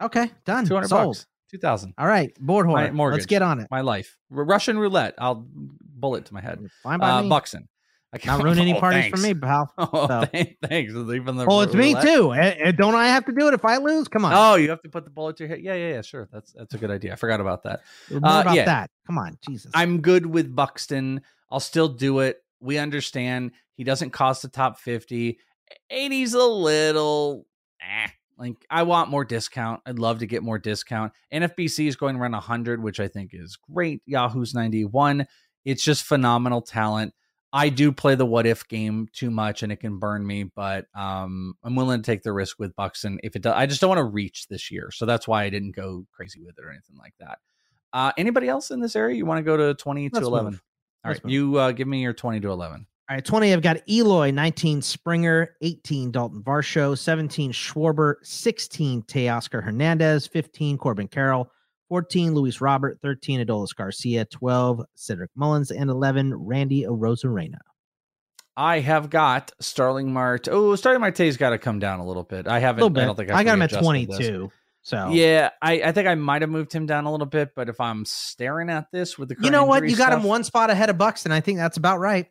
Okay, done.
Two hundred bucks. Two thousand.
All right, board horn. Mortgage. Let's get on it.
My life. Russian roulette. I'll bullet to my head. Fine by uh, me. Buxton.
I can't ruin any oh, parties thanks. for me, pal.
Oh, so. thanks. Even the
well, it's roulette. me too. Eh, eh, don't I have to do it if I lose? Come on.
Oh, you have to put the bullet to your head. Yeah, yeah, yeah. Sure. That's that's a good idea. I forgot about that.
More uh, about yeah. that. Come on, Jesus.
I'm good with Buxton. I'll still do it. We understand he doesn't cost the top 50. 80's a little eh. Like I want more discount. I'd love to get more discount. NFBC is going around 100, which I think is great. Yahoo's 91. It's just phenomenal talent. I do play the what if game too much and it can burn me, but um, I'm willing to take the risk with Buxton if it does. I just don't want to reach this year, so that's why I didn't go crazy with it or anything like that. Uh, anybody else in this area? You want to go to 20 to
Let's
11?
move.
All right, you uh, give me your 20 to 11.
All right, 20, I've got Eloy, 19, Springer, 18, Dalton Varsho, 17, Schwarber, 16, Teoscar Hernandez, 15, Corbin Carroll, 14, Luis Robert, 13, Adolis Garcia, 12, Cedric Mullins, and 11, Randy Arozarena.
I have got Starling Marte. Oh, Starling Marte's got to come down a little bit. I haven't.
bit.
I don't think
I,
I've
got him at
readjusted this.
22. So,
Yeah, I, I think I might have moved him down a little bit, but if I'm staring at this with the
you know what? You got him one spot ahead of Buxton. And I think that's about right.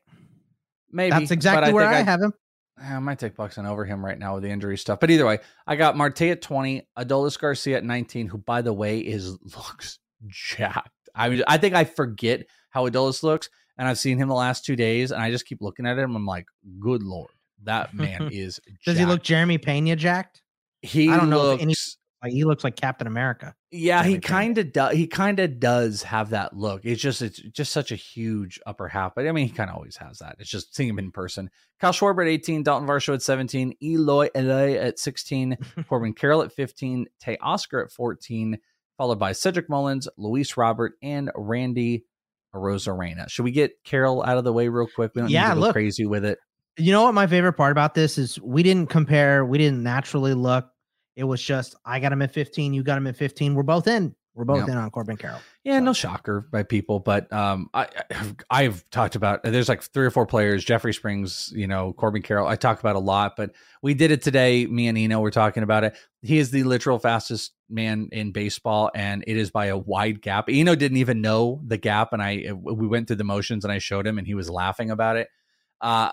Maybe
That's
but
exactly where
think
I, have him.
Ah, I might take Buxton over him right now with the injury stuff. But either way, I got Marte at 20, Adolis Garcia at 19, who by the way is looks jacked. I mean, I think I forget how Adolis looks, and I've seen him the last two days, and I just keep looking at him. I'm like, good lord, that man is.
Does he look Jeremy Pena jacked?
He
I don't know
looks,
any like he looks like Captain America.
Yeah, he kind of does. He kind of does have that look. It's just it's just such a huge upper half. But I mean, he kind of always has that. It's just seeing him in person. Kyle Schwarber at 18, Dalton Varsho at 17, Eloy Eloy at 16, Corbin Carroll at 15, Teoscar at 14, followed by Cedric Mullins, Luis Robert, and Randy Arozarena. Should we get Carroll out of the way real quick? We don't
Yeah,
need to go
look.
crazy with it.
You know what my favorite part about this is we didn't compare, we didn't naturally look. It was just I got him at 15, you got him at 15. We're both in. We're both
Yep.
in on Corbin Carroll.
Yeah, no shocker by people, but um, I I- I've talked about there's like three or four players, Jeffrey Springs, you know, Corbin Carroll. I talk about a lot, but we did it today. Me and Eno were talking about it. He is the literal fastest man in baseball, and it is by a wide gap. Eno didn't even know the gap, and I we went through the motions, and I showed him, and he was laughing about it. Uh,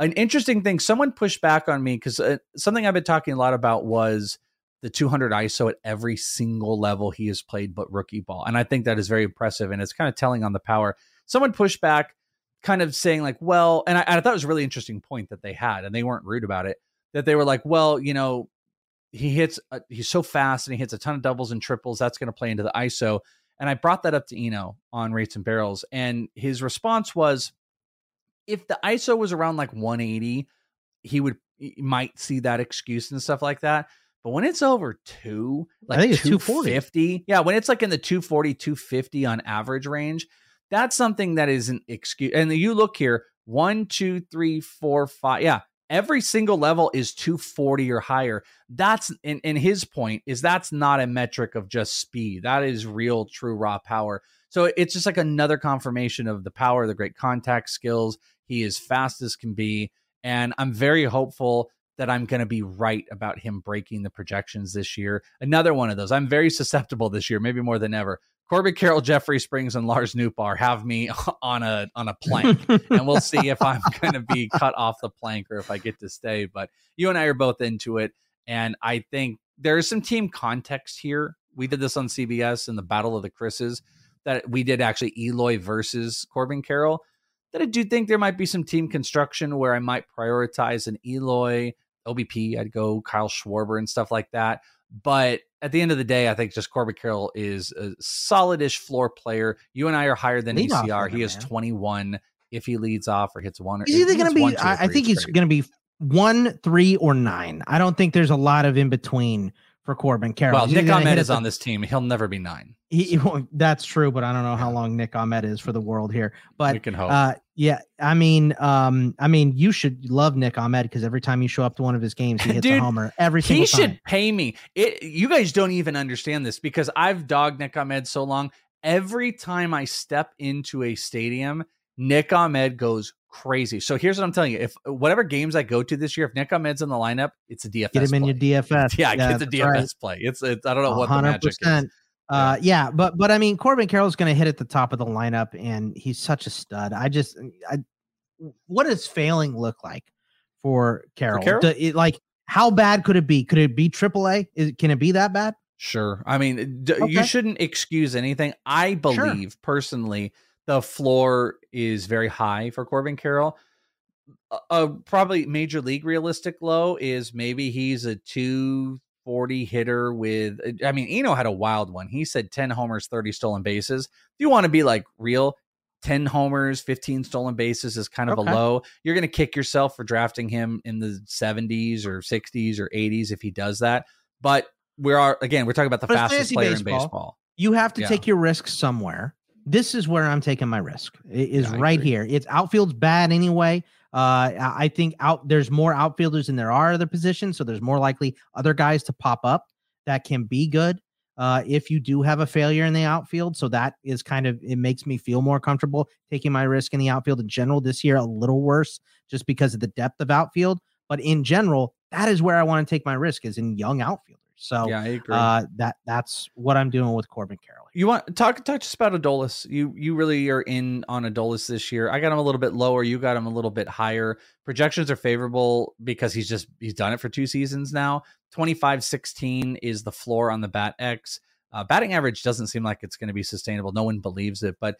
an interesting thing, someone pushed back on me because uh, something I've been talking a lot about was the 200 ISO at every single level he has played, but rookie ball. And I think that is very impressive. And it's kind of telling on the power. Someone pushed back, kind of saying, like, well, and I, I thought it was a really interesting point that they had, and they weren't rude about it, that they were like, well, you know, he hits, uh, he's so fast and he hits a ton of doubles and triples. That's going to play into the ISO. And I brought that up to Eno on Rates and Barrels. And his response was, if the ISO was around like 180, he would he might see that excuse and stuff like that. But when it's over two,
I
like
think it's 240.
250, yeah, when it's like in the 240, 250 on average range, that's something that is an excuse. And you look here, one, two, three, four, five. Yeah, every single level is 240 or higher. That's in, in his point is that's not a metric of just speed. That is real, true, raw power. So it's just like another confirmation of the power, the great contact skills. He is fast as can be. And I'm very hopeful that I'm going to be right about him breaking the projections this year. Another one of those. I'm very susceptible this year, maybe more than ever. Corbin Carroll, Jeffrey Springs, and Lars Nootbaar have me on a on a plank, and we'll see if I'm going to be cut off the plank or if I get to stay. But you and I are both into it, and I think there is some team context here. We did this on CBS in the Battle of the Chris's that we did actually Eloy versus Corbin Carroll. That I do think there might be some team construction where I might prioritize an Eloy, OBP. I'd go Kyle Schwarber and stuff like that. But at the end of the day, I think just Corbin Carroll is a solidish floor player. You and I are higher than
Lead
ACR. He is
man.
21 if he leads off or hits one. Or,
He's either
he
going to be,
one, two,
I, I think he's going to be one, three, or nine. I don't think there's a lot of in between for Corbin Carroll.
Well,
He's
Nick Ahmed is
the-
on this team. He'll never be nine.
He, he won't- that's true, but I don't know how long Nick Ahmed is for the world here. But
We can hope.
Uh, yeah, I mean, um, I mean, you should love Nick Ahmed because every time you show up to one of his games, he hits a homer every single
he should pay me. It, you guys don't even understand this because I've dogged Nick Ahmed so long. Every time I step into a stadium, Nick Ahmed goes crazy. So here's what I'm telling you: if whatever games I go to this year, if Nick Ahmed's in the lineup, it's a DFS.
Get him in
play.
your DFS.
Yeah, get the DFS
right.
play. It's, it's I don't know what the magic is.
Uh, yeah, but but I mean, Corbin Carroll's going to hit at the top of the lineup, and he's such a stud. I just, I, what does failing look like for Carroll?
Carroll?
Do- it- like, how bad could it be? Could it be AAA? Is can it be that bad?
Sure. I mean, d- you shouldn't excuse anything. I believe personally the floor is very high for Corbin Carroll. A, a probably major league realistic low is maybe he's a 240 hitter with uh, I mean, Eno had a wild one. He said 10 homers, 30 stolen bases. If you want to be like real, 10 homers, 15 stolen bases is kind of
Okay.
a low. You're going to kick yourself for drafting him in the 70s or 60s or 80s if he does that. But we are again, we're talking about the
But
fastest player in
baseball.
baseball.
You have to
Yeah.
take your risks somewhere. This is where I'm taking my risk. Is
Yeah,
right here. It's outfield's bad anyway. Uh, I think out there's more outfielders than there are other positions, so there's more likely other guys to pop up that can be good. Uh, if you do have a failure in the outfield, so that is kind of it makes me feel more comfortable taking my risk in the outfield in general this year. A little worse just because of the depth of outfield, but in general, that is where I want to take my risk is in young outfielders. So
Yeah, I agree.
uh, that that's what I'm doing with Corbin Carroll.
You want talk talk to us about Adolis. You you really are in on Adolis this year. I got him a little bit lower. You got him a little bit higher. Projections are favorable because he's just he's done it for two seasons now. 25-16 is the floor on the bat X. Uh, batting average doesn't seem like it's going to be sustainable. No one believes it, but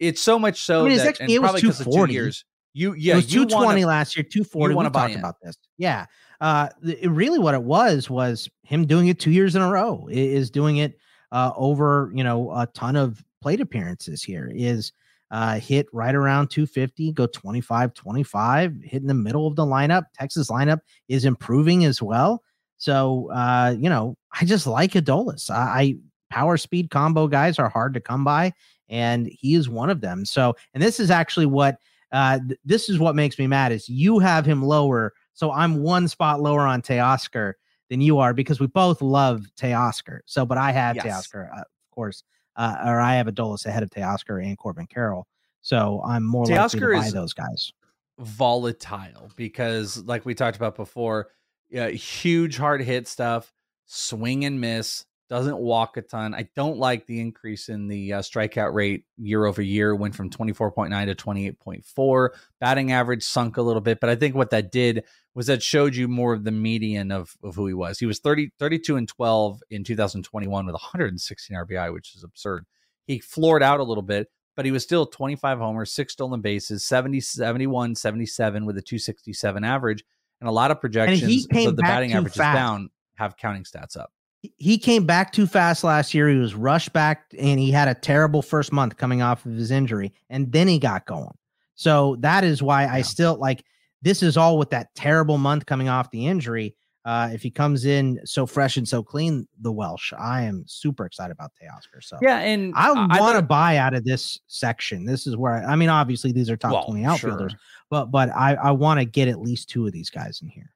it's so much so
I mean,
that and
XBA was
probably because of two
240.
years. You yeah,
it was 220 last year, 240.
wanna
We talked
in.
about this. Yeah. Uh, really what it was was him doing it two years in a row. Is doing it uh, over you know a ton of plate appearances here. Is uh, hit right around 250, go 25, 25, hit in the middle of the lineup. Texas lineup is improving as well. So uh, you know, I just like Adolis. I, I power speed combo guys are hard to come by, and he is one of them. So, and this is actually what uh, th- this is what makes me mad is you have him lower, so I'm one spot lower on Teoscar than you are because we both love Teoscar. So, but I have
Yes.
Teoscar, uh, of course, uh, or I have Adolis ahead of Teoscar and Corbin Carroll. So I'm more likely to
Teoscar
buy
is-
those guys.
volatile because like we talked about before yeah, huge hard hit stuff swing and miss doesn't walk a ton i don't like the increase in the uh, strikeout rate year over year went from 24.9 to 28.4 batting average sunk a little bit but i think what that did was that showed you more of the median of, of who he was he was 30 32 and 12 in 2021 with 116 rbi which is absurd he floored out a little bit but he was still 25 homers, six stolen bases, 70, 71, 77 with a 267 average. And a lot of projections, so the batting average is down, have counting stats up.
He- came back too fast last year. He was rushed back and he had a terrible first month coming off of his injury, and then he got going. So that is why I still like this is all with that terrible month coming off the injury. Uh, if he comes in so fresh and so clean, the Welsh, I am super excited about Teoscar. So
Yeah, and
I
I
want to buy out of this section. This is where I, I mean, obviously these are top
Well,
twenty outfielders,
sure.
but but I I want to get at least two of these guys in here.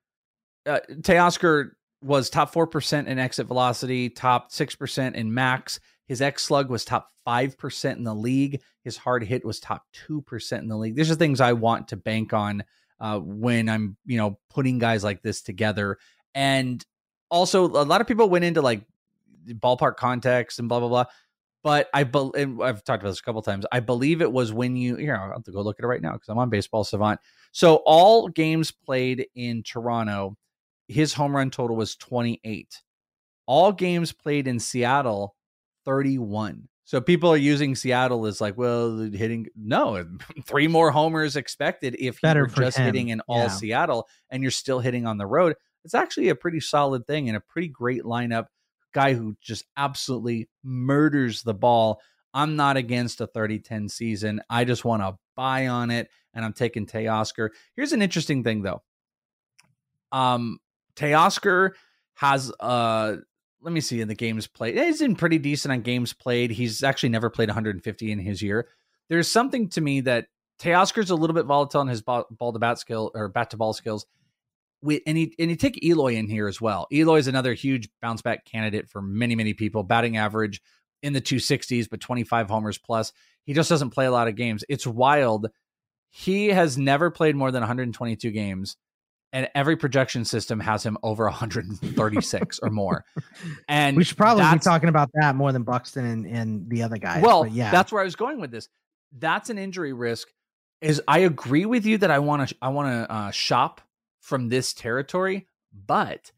uh, Teoscar was top 4% in exit velocity, top 6% in max. His X slug was top 5% in the league. His hard hit was top 2% in the league. These are things I want to bank on uh, when I'm, you know, putting guys like this together. And also, a lot of people went into like ballpark context and blah, blah, blah. But I believe I've talked about this a couple times. I believe it was when you here. I'll have to go look at it right now because I'm on Baseball Savant. So all games played in Toronto, his home run total was 28. All games played in Seattle, 31. So people are using Seattle as like, well, hitting no, three more homers expected if you
Better
were just
him,
hitting in all
yeah.
Seattle and you're still hitting on the road. It's actually a pretty solid thing and a pretty great lineup. Guy who just absolutely murders the ball. I'm not against a 30-10 season. I just want to buy on it, and I'm taking Teoscar. Here's an interesting thing though. Um, Teoscar has uh let me see in the games played. He's in pretty decent on games played. He's actually never played 150 in his year. There's something to me that Teoscar's a little bit volatile in his ball, ball to bat skill or bat to ball skills. We, and he and you take Eloy in here as well. Eloy is another huge bounce back candidate for many many people. Batting average in the 260s, but 25 homers plus. He just doesn't play a lot of games. It's wild. He has never played more than 122 games, and every projection system has him over 136 or more. And
we should probably be talking about that more than Buxton and, and the other guys.
well,
but yeah,
that's where I was going with this. That's an injury risk. Is I agree with you that I want to I want to uh, shop from this territory, but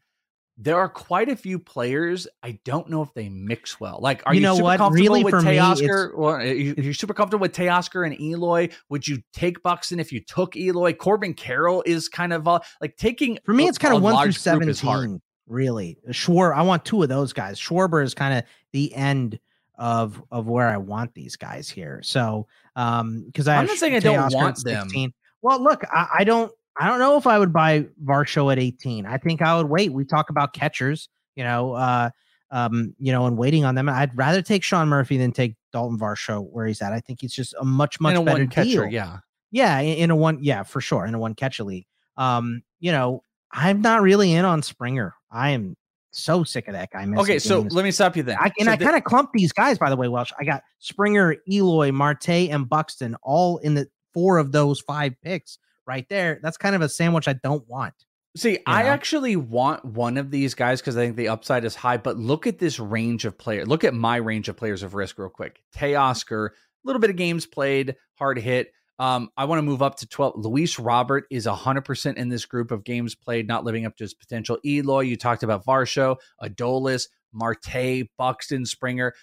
there are quite a few players I don't know if they mix well. Like, are
You
you,
know
super
what?
comfortable
Really,
with
for me,
Teoscar?
it's-
Well, are you, are super comfortable with Teoscar and Eloy? Would you take Buxton if you took Eloy? Corbin Carroll is kind of uh, like taking
for me, it's kind of one through
large group is hard.
seventeen. Really, Schwar. I want two of those guys. Schwarber is kind of the end of of where I want these guys here. So Um, because
I'm not saying I don't
Teoscar at
want them.
16. Well, look, I, I don't I don't know if I would buy Varsho at 18. I think I would wait. We talk about catchers, you know, uh, um, you know, and waiting on them. I'd rather take Sean Murphy than take Dalton Varsho where he's at. I think he's just a much much
a
better
catcher,
deal.
yeah.
Yeah, in, a one, yeah, for sure, in a one catcher league. Um, you know, I'm not really in on Springer. I am so sick of that guy.
Okay, so
games.
let me stop you then.
I, and
So
I kind of clumped these guys, by the way, Welsh. I got Springer, Eloy, Marte, and Buxton all in the four of those five picks right there. That's kind of a sandwich I don't want.
See, I
know?
actually want one of these guys because I think the upside is high. But look at this range of players. Look at my range of players of risk real quick. Teoscar, a little bit of games played, hard hit. Um, I want to move up to 12. Luis Robert is 100% in this group of games played, not living up to his potential. Eloy, you talked about Varsho, Adolis, Marte, Buxton, Springer.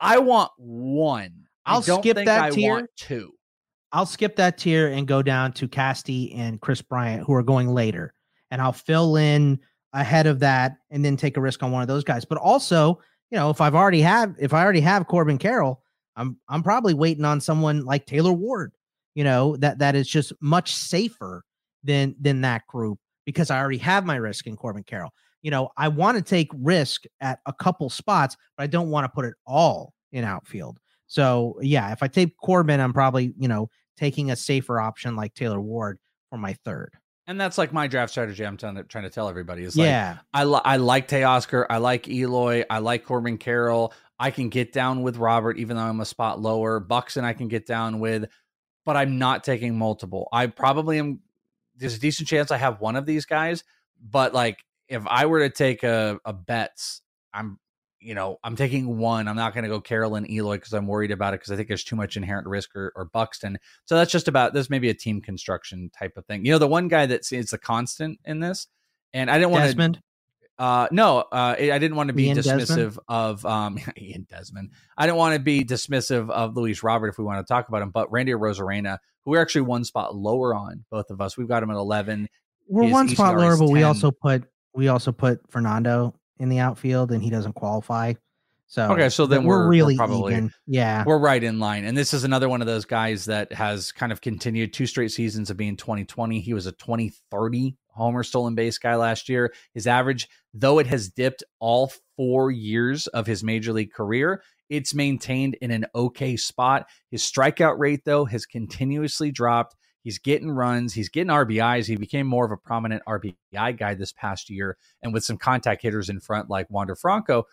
I want one.
I'll skip that
I
tier.
want two.
I'll skip that tier and go down to Casty and Kris Bryant, who are going later. And I'll fill in ahead of that and then take a risk on one of those guys. But also, you know, if I've already have if I already have Corbin Carroll, I'm I'm probably waiting on someone like Taylor Ward, you know, that that is just much safer than than that group because I already have my risk in Corbin Carroll. You know, I want to take risk at a couple spots, but I don't want to put it all in outfield. So yeah, if I take Corbin, I'm probably, you know, taking a safer option like Taylor Ward for my third.
And that's like my draft strategy. I'm trying to, trying to tell everybody is like,
Yeah.
I li- I like Teoscar, I like Eloy, I like Corbin Carroll. I can get down with Robert, even though I'm a spot lower. Buxton, I can get down with, but I'm not taking multiple. I probably am. There's a decent chance I have one of these guys, but like if I were to take a, a bets, I'm you know I'm taking one. I'm not going to go Carolyn Eloy because I'm worried about it because I think there's too much inherent risk or, or Buxton. So that's just about this. Maybe a team construction type of thing. You know, the one guy that's it's a constant in this, and I didn't want to.
Desmond.
Uh, no, uh, I didn't want to be
Ian
dismissive
Desmond?
of um, Ian Desmond. I didn't want to be dismissive of Luis Robert if we want to talk about him, but Randy Arozarena, who we're actually one spot lower on, both of us. We've got him at 11.
We're
His
one spot lower, but we also put we also put Fernando in the outfield and he doesn't qualify. So
Okay, so then
we're,
we're- we're
really
probably-
even. Yeah.
We're right in line. And this is another one of those guys that has kind of continued two straight seasons of being 2020. He was a 2030 homer stolen base guy last year. His average, though it has dipped all four years of his major league career, it's maintained in an okay spot. His strikeout rate, though, has continuously dropped. He's getting runs, he's getting RBIs. He became more of a prominent RBI guy this past year. And with some contact hitters in front like Wander Franco,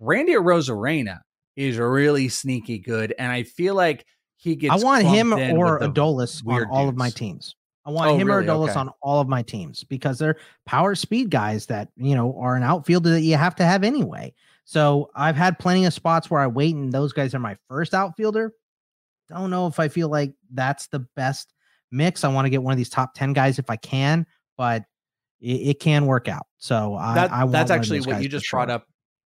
Randy Arozarena is really sneaky good. And I feel like he gets
I want him or Adolis on all of my teams. I want
Oh,
him
really?
or Adolis
Okay.
on all of my teams because they're power speed guys that, you know, are an outfielder that you have to have anyway. So I've had plenty of spots where I wait and those guys are my first outfielder. Don't know if I feel like that's the best mix. I want to get one of these top 10 guys if I can, but it, it can work out. So I,
That-
I want
that's actually what you just
sure.
brought up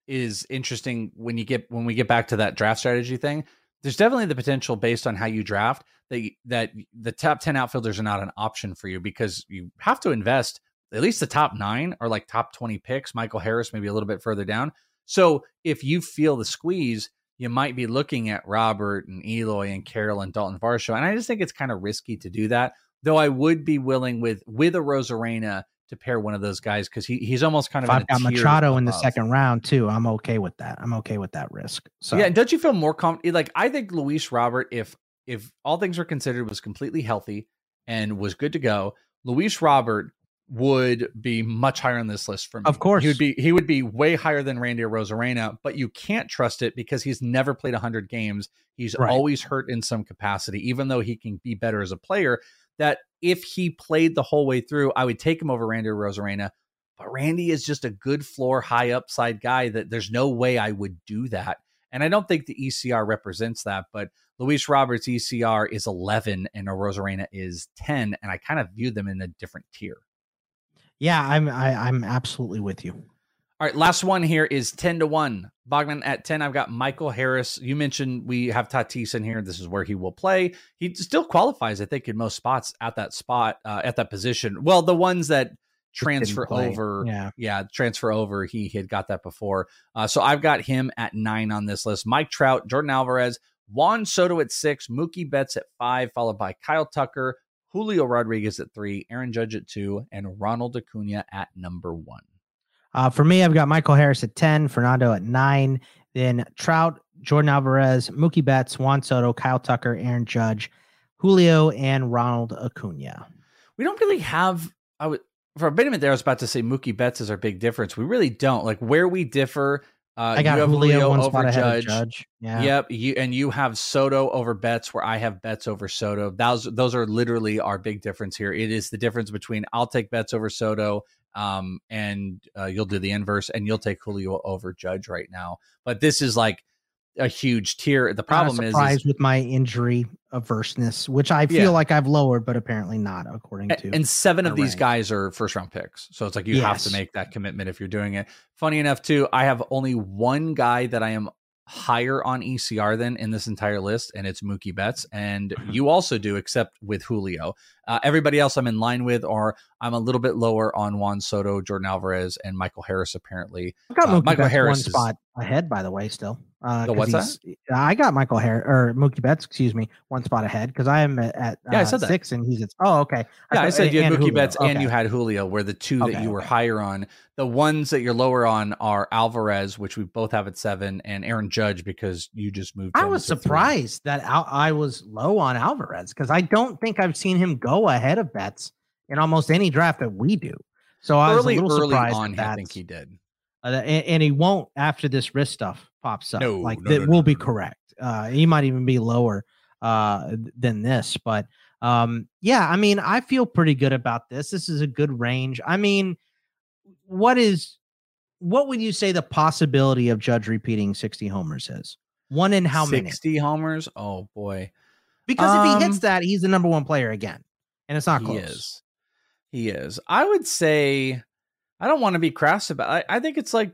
is interesting when you get when we get back to that draft strategy thing. There's definitely the potential based on how you draft that you- that the top 10 outfielders are not an option for you because you have to invest at least the top 9 or like top 20 picks, Michael Harris maybe a little bit further down. So if you feel the squeeze, you might be looking at Robert and Eloy and Carroll and Dalton Varsho. And I just think it's kind of risky to do that. Though I would be willing with with a Arozarena to pair one of those guys because he, he's almost kind of in
I've got Machado in the second round too, I'm okay with that. I'm okay with that risk. So
Yeah, don't you feel more confident? Like I think Luis Robert, if if all things were considered, was completely healthy and was good to go, Luis Robert would be much higher on this list for me.
Of course.
he would be he would be way higher than Randy Arozarena, but you can't trust it because he's never played hundred games. He's
Right.
always hurt in some capacity, even though he can be better as a player. That if he played the whole way through, I would take him over Randy Arozarena. But Randy is just a good floor, high upside guy that there's no way I would do that. And I don't think the ECR represents that, but Luis Roberts' ECR is 11 and Arozarena is 10. And I kind of view them in a different tier.
Yeah, I'm I, I'm absolutely with you.
All right, last one here is 10 to 1. Bogman at 10. I've got Michael Harris. You mentioned we have Tatis in here. This is where he will play. He still qualifies, I think, in most spots at that spot, uh, at that position. Well, the ones that transfer over.
Yeah.
Yeah, transfer over. He had got that before. Uh, so I've got him at nine on this list. Mike Trout, Yordan Alvarez, Juan Soto at six, Mookie Betts at five, followed by Kyle Tucker, Julio Rodriguez at three, Aaron Judge at two, and Ronald Acuna at number one.
Uh, for me, I've got Michael Harris at 10, Fernando at nine, then Trout, Yordan Alvarez, Mookie Betts, Juan Soto, Kyle Tucker, Aaron Judge, Julio, and Ronald Acuna.
We don't really have. I would for a minute there. I was about to say Mookie Betts is our big difference. We really don't. Like where we differ. Uh,
I got
you have
Julio,
Julio over
spot ahead
Judge.
Judge. Yeah.
Yep. You and you have Soto over Betts, where I have Betts over Soto. Those those are literally our big difference here. It is the difference between I'll take Betts over Soto, um, and uh, you'll do the inverse, and you'll take Julio over Judge right now. But this is like a huge tier. The problem is, is
with my injury averseness, which I feel
Yeah.
like I've lowered, but apparently not, according to.
And seven of
my
these
rank.
guys are first round picks. So it's like you have to make that commitment if you're doing it. Funny enough, too, I have only one guy that I am higher on ECR than in this entire list, and it's Mookie Betts. And you also do, except with Julio. Uh, everybody else I'm in line with, or I'm a little bit lower on Juan Soto, Yordan Alvarez, and Michael Harris, apparently. Uh, Michael
Betts
Harris
one
is-
spot ahead, by the way, still. Uh,
The what's
he's- I got Michael Harris or Mookie Betts, excuse me, one spot ahead because I am at, at
Yeah, I
uh,
said that.
six and he's at. Oh, okay.
Yeah, I said you had Mookie
Julio.
Betts and you had Julio, where the two that
Okay,
you were higher on. The ones that you're lower on are Alvarez, which we both have at seven, and Aaron Judge because you just moved.
I was
to three.
surprised that Al- I was low on Alvarez because I don't think I've seen him go ahead of Betts in almost any draft that we do. So I was a little
early
surprised.
on,
that
I think he did.
uh, and, and he won't after this wrist stuff pops up.
No,
like
no,
that
no,
will
no,
be correct. Uh, he might even be lower uh, than this, but um, yeah, I mean, I feel pretty good about this. This is a good range. I mean, what is what would you say the possibility of Judge repeating sixty homers is? One in how many?
Sixty homers? Oh boy,
Because if he hits
Um,
that, he's the number one player again, and it's not
he
close.
He is. He is. I would say. I don't want to be crass about. I, I think it's like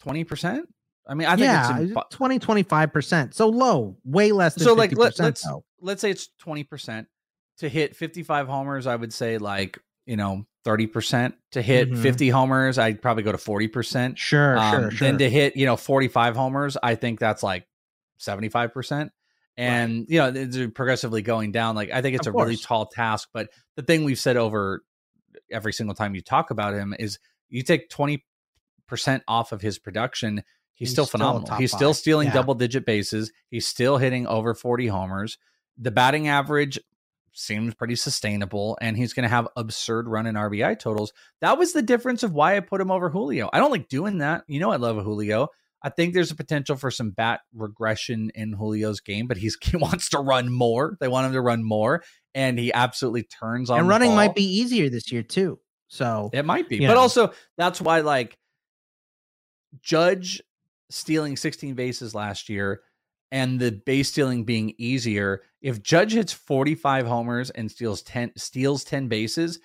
twenty percent. I mean, I think
yeah,
it's. impo-
20, 25 percent. So low, way less than
so like
50%,
let, let's let's say it's 20% to hit 55 homers i would say like you know 30% to hit
Mhm.
50 homers i'd probably go to 40%
Sure,
Um,
sure, sure.
then to hit you know 45 homers i think that's like 75% and you know it's progressively going down like i think it's
Of
a really tall task but the thing we've said over every single time you talk about him is you take 20% off of his production he's,
He's
still
still
phenomenal
top
he's still stealing
Yeah.
double digit bases he's still hitting over 40 homers the batting average seems pretty sustainable and he's going to have absurd run and RBI totals. That was the difference of why I put him over Julio. I don't like doing that. You know I love a Julio. I think there's a potential for some bat regression in Julio's game, but he's, he wants to run more. They want him to run more and he absolutely turns on
and running might be easier this year too. So
It might be. But
know.
also, that's why, like, Judge stealing 16 bases last year and the base stealing being easier. If Judge hits 45 homers and steals 10 steals 10 bases,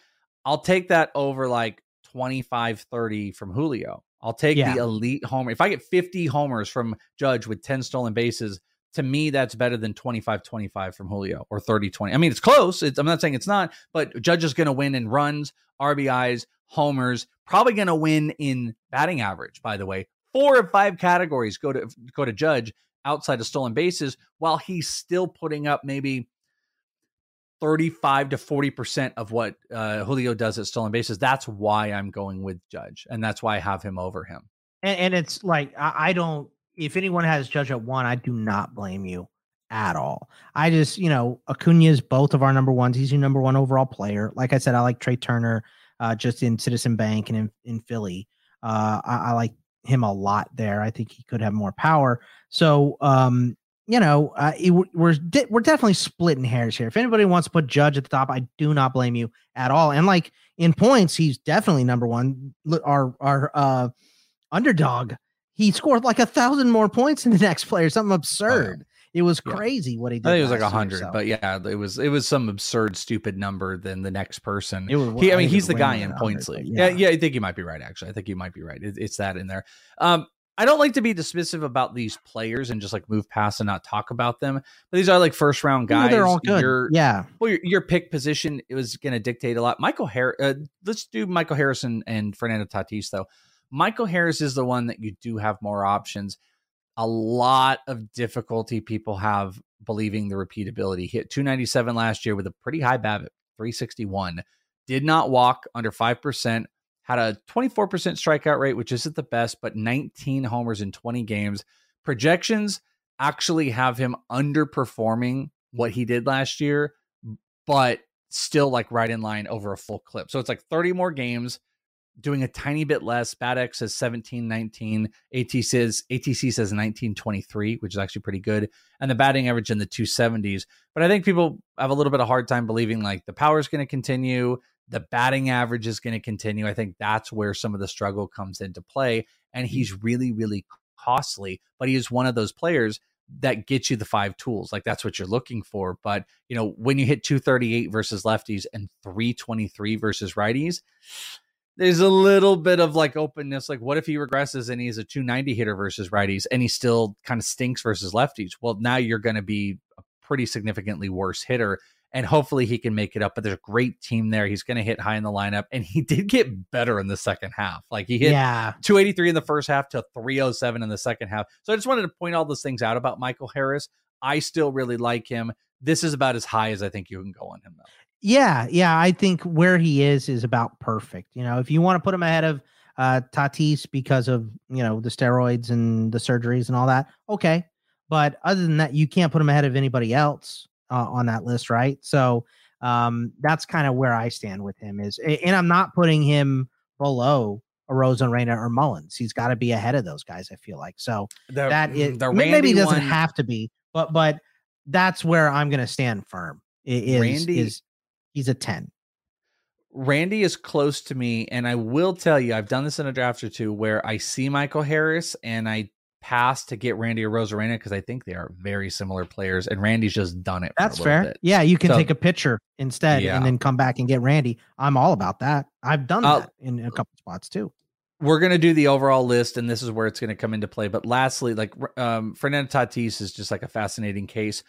I'll take that over like 25 30 from Julio. I'll take
Yeah.
the elite homer. If I get 50 homers from Judge with 10 stolen bases, to me that's better than 25 25 from Julio or 30 20. I mean, it's close. It's, I'm not saying it's not, but Judge is going to win in runs, RBIs, homers, probably going to win in batting average, by the way. Four of five categories go to go to Judge outside of stolen bases while he's still putting up maybe 35 to 40% of what uh, Julio does at stolen bases. That's why I'm going with Judge and that's why I have him over him.
and, and it's like I, I don't if anyone has Judge at one, I do not blame you at all. I just, you know, Acuna is both of our number ones. He's your number one overall player. Like I said, I like Trea Turner uh, just in Citizen Bank and in, in Philly. Uh, I, I like him a lot there. I think he could have more power. So, um, you know, uh, it- we're de- we're definitely splitting hairs here. If anybody wants to put Judge at the top, I do not blame you at all. And like in points, he's definitely number one. Look, Our our uh, underdog, he scored like a thousand more points than the next player. Something absurd. It was
Yeah.
crazy what he did.
I think it was like a hundred, but yeah, it was it was some absurd, stupid number than the next person.
It was-
he, I mean, he's the guy in points league.
yeah.
Yeah. yeah, I think you might be right. Actually, I think you might be right. It, it's that in there. Um, I don't like to be dismissive about these players and just like move past and not talk about them. But these are like first round guys.
they're all good.
Your,
yeah.
well, your, your pick position it was going to dictate a lot. Michael Harris. Uh, let's do Michael Harrison and Fernando Tatis though. Michael Harris is the one that you do have more options. A lot of difficulty people have believing the repeatability. Hit 297 last year with a pretty high BABIP, 361. Did not walk under 5%, had a 24% strikeout rate, which isn't the best, but 19 homers in 20 games. Projections actually have him underperforming what he did last year, but still like right in line over a full clip. So it's like 30 more games, doing a tiny bit less. Bat X says 17 19. AT says ATC says 19 23, which is actually pretty good. And the batting average in the 270s. But I think people have a little bit of hard time believing like the power is going to continue. The batting average is going to continue. I think that's where some of the struggle comes into play. And mm-hmm. he's really, really costly, but he is one of those players that gets you the five tools. Like that's what you're looking for. But, you know, when you hit 238 versus lefties and 323 versus righties, there's a little bit of like openness. Like, what if he regresses and he's a 290 hitter versus righties and he still kind of stinks versus lefties? Well, now you're going to be a pretty significantly worse hitter. And hopefully he can make it up. But there's a great team there. He's going to hit high in the lineup. And he did get better in the second half. Like he hit
Yeah.
283 in the first half to 307 in the second half. So I just wanted to point all those things out about Michael Harris. I still really like him. This is about as high as I think you can go on him, though.
Yeah, yeah. I think where he is is about perfect. You know, if you want to put him ahead of uh Tatis because of you know the steroids and the surgeries and all that, okay. But other than that, you can't put him ahead of anybody else uh, on that list, right? So um that's kind of where I stand with him. Is and I'm not putting him below Arozarena or Mullins. He's got to be ahead of those guys. I feel like so
The-
that is
the
may- maybe
Randy
doesn't
one-
have to be, but but that's where I'm going to stand firm. Is
Randy-
is he's a ten.
Randy is close to me, and I will tell you, I've done this in a draft or two where I see Michael Harris and I pass to get Randy or Arozarena because I think they are very similar players, and Randy's just done it.
That's fair.
bit.
Yeah, you can
So-
take a pitcher instead
Yeah.
and then come back and get Randy. I'm all about that. I've done
Uh,
that in a couple spots too.
we're going to do the overall list and this is where it's going to come into play but lastly like um fernando tatis is just like a fascinating case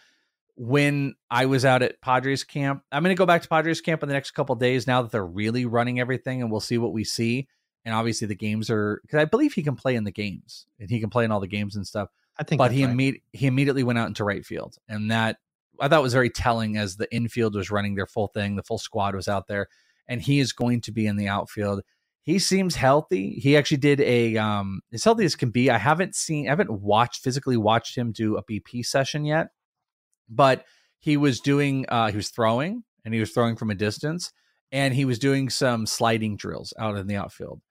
when i was out at padres camp i'm going to go back to padres camp in the next couple days now that they're really running everything and we'll see what we see and obviously the games are because i believe he can play in the games and he can play in all the games and stuff
I think
but he
right.
imme- he immediately went out into right field and that i thought was very telling as the infield was running their full thing the full squad was out there and he is going to be in the outfield he seems healthy. He actually did a um as healthy as can be. I haven't seen I haven't watched physically watched him do a BP session yet, but he was doing uh he was throwing and he was throwing from a distance and he was doing some sliding drills out in the outfield.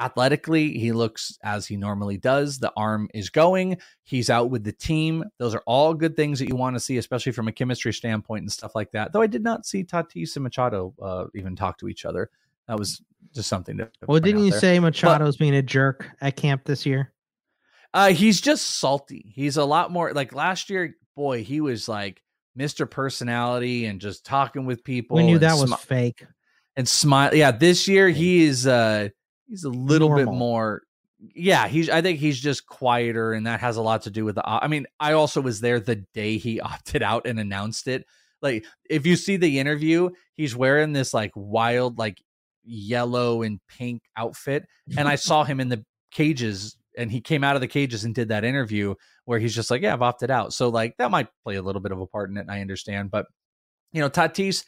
Athletically, he looks as he normally does. The arm is going. He's out with the team. Those are all good things that you want to see, especially from a chemistry standpoint and stuff like that. Though I did not see Tatis and Machado uh, even talk to each other. That was just something
Well, didn't you
there.
say
But-
Machado's being a jerk at camp this year?
Uh, he's just salty. He's a lot more like last year. Boy, he was like Mr. Personality and just talking with people.
We knew that was fake.
and smile. Yeah, this year he is. uh He's a little bit more. Yeah, he's. I think he's just quieter, and that has a lot to do with the. I mean, I also was there the day he opted out and announced it. Like, if you see the interview, he's wearing this like wild, like yellow and pink outfit, and I saw him in the cages, and he came out of the cages and did that interview where he's just like, "Yeah, I've opted out." So like that might play a little bit of a part in it. And I understand, but you know, Tatis,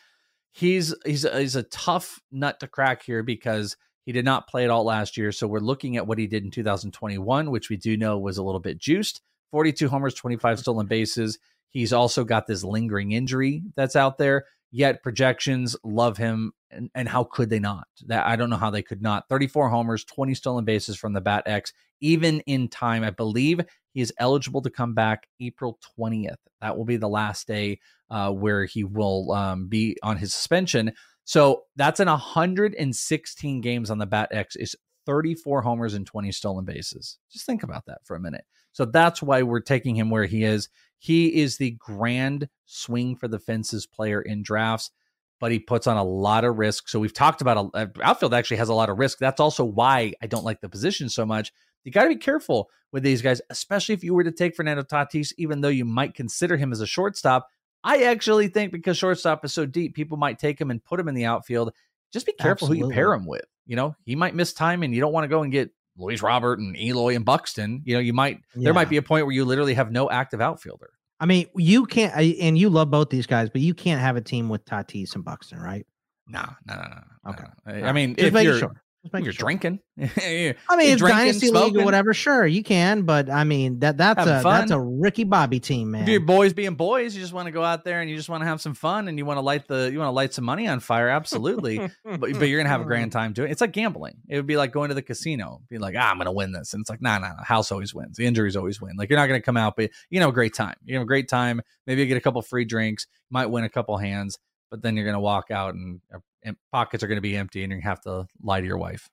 he's he's he's a tough nut to crack here because he did not play at all last year. So we're looking at what he did in 2021, which we do know was a little bit juiced. 42 homers, 25 stolen bases. He's also got this lingering injury that's out there. Yet projections love him, and, and how could they not? That I don't know how they could not. 34 homers, 20 stolen bases from the Bat X, even in time. I believe he is eligible to come back April 20th. That will be the last day uh, where he will um, be on his suspension. So that's in 116 games on the Bat X is 34 homers and 20 stolen bases. Just think about that for a minute. So that's why we're taking him where he is. He is the grand swing for the fences player in drafts, but he puts on a lot of risk. So we've talked about a, uh, outfield actually has a lot of risk. That's also why I don't like the position so much. You got to be careful with these guys, especially if you were to take Fernando Tatis, even though you might consider him as a shortstop. I actually think because shortstop is so deep, people might take him and put him in the outfield. Just be careful who you pair him with. You know, he might miss time and you don't want to go and get Luis Robert and Eloy and Buxton, you know, you might
Yeah.
there might be a point where you literally have no active outfielder.
I mean, you can't, and you love both these guys, but you can't have a team with Tatis and Buxton, right?
No, no, no, no.
Okay.
I, I mean,
Just
if you're,
sure.
You're
sure.
drinking, I
mean, it's dynasty league or whatever. Sure, you can, but I mean that that's
Having
a that's a Ricky Bobby team, man.
If you're boys being boys, you just want to go out there and you just want to have some fun and you want to light the you want to light some money on fire. Absolutely, but but you're gonna have a grand time doing it. It's like gambling. It would be like going to the casino, be like, ah, I'm gonna win this, and it's like, nah, nah, nah. House always wins. The injuries always win. Like you're not gonna come out, but you know, great time. You have a great time. Maybe you get a couple free drinks. Might win a couple hands, but then you're gonna walk out and. And pockets are going to be empty, and you have to lie to your wife.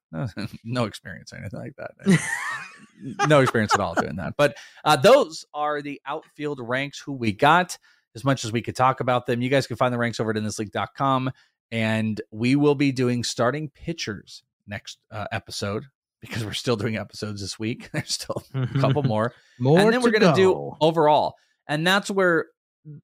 no experience or anything like that no experience at all doing that. But uh, those are the outfield ranks who we got. As much as we could talk about them, you guys can find the ranks over at inthisleague.com. And we will be doing starting pitchers next uh, episode because we're still doing episodes this week. There's still a couple more.
More
and then we're going to do overall. And that's where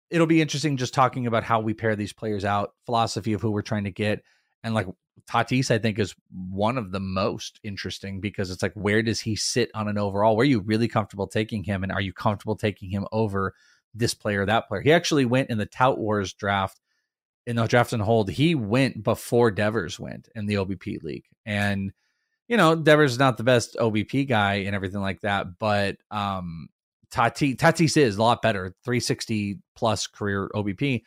it'll be interesting just talking about how we pair these players out, philosophy of who we're trying to get. And like Tatis, I think, is one of the most interesting because it's like, where does he sit on an overall? Where are you really comfortable taking him? And are you comfortable taking him over this player, or that player? He actually went in the Tout Wars draft, in the draft and hold. He went before Devers went in the OBP league. And, you know, Devers is not the best OBP guy and everything like that, but um, Tatis, Tatis is a lot better, 360 plus career OBP,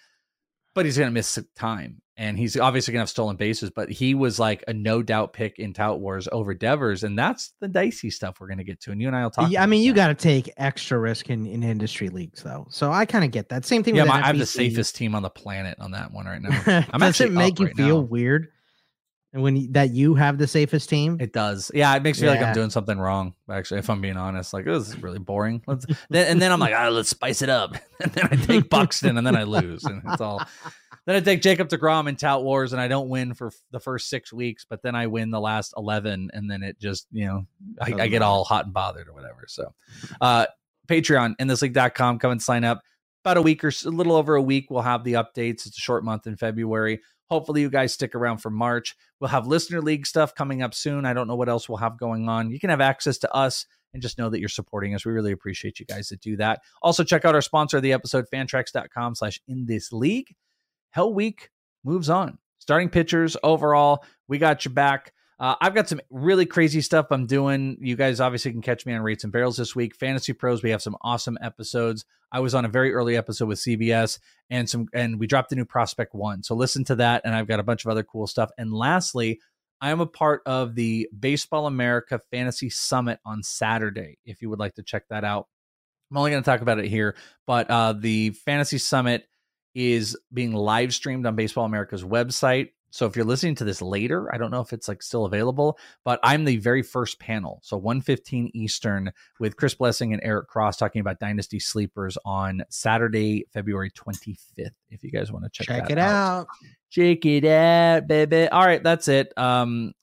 but he's going to miss time. And he's obviously going to have stolen bases, but he was like a no doubt pick in Tout Wars over Devers. And that's the dicey stuff we're going to get to. And you and I will talk.
Yeah, I mean, you got to take extra risk in, in industry leagues, though. So I kind of get that. Same thing.
yeah,
with
my, I have the safest team on the planet on that one right now. I'm
Does
actually
it make you
right
feel
now.
weird? And when you, that you have the safest team,
It does. Yeah, it makes me feel like I'm doing something wrong. Actually, if I'm being honest, like this is really boring. Let's then, and then I'm like, ah, let's spice it up. And then I take Buxton, and then I lose, and it's all. Then I take Jacob deGrom and Tout Wars, and I don't win for the first six weeks, but then I win the last eleven, and then it just you know I, I get all hot and bothered or whatever. So, uh, Patreon in thisleague.com. Come and sign up. About a week or a little over a week, we'll have the updates. It's a short month in February. Hopefully, you guys stick around for March. We'll have listener league stuff coming up soon. I don't know what else we'll have going on. You can have access to us and just know that you're supporting us. We really appreciate you guys that do that. Also, check out our sponsor of the episode, fantrax.com slash in this league. Hell Week moves on. Starting pitchers overall, we got your back. Uh, I've got some really crazy stuff I'm doing. You guys obviously can catch me on Rates and Barrels this week. Fantasy Pros, we have some awesome episodes. I was on a very early episode with CBS and some and we dropped the new Prospect One. So listen to that, and I've got a bunch of other cool stuff. And lastly, I am a part of the Baseball America Fantasy Summit on Saturday. If you would like to check that out, I'm only going to talk about it here, but uh, the Fantasy Summit is being live streamed on Baseball America's website. So if you're listening to this later, I don't know if it's like still available, but I'm the very first panel. So 115 Eastern with Chris Blessing and Eric Cross talking about Dynasty Sleepers on Saturday, February 25th. If you guys want to check,
check it out.
Check it out, baby. All right, that's it. Um,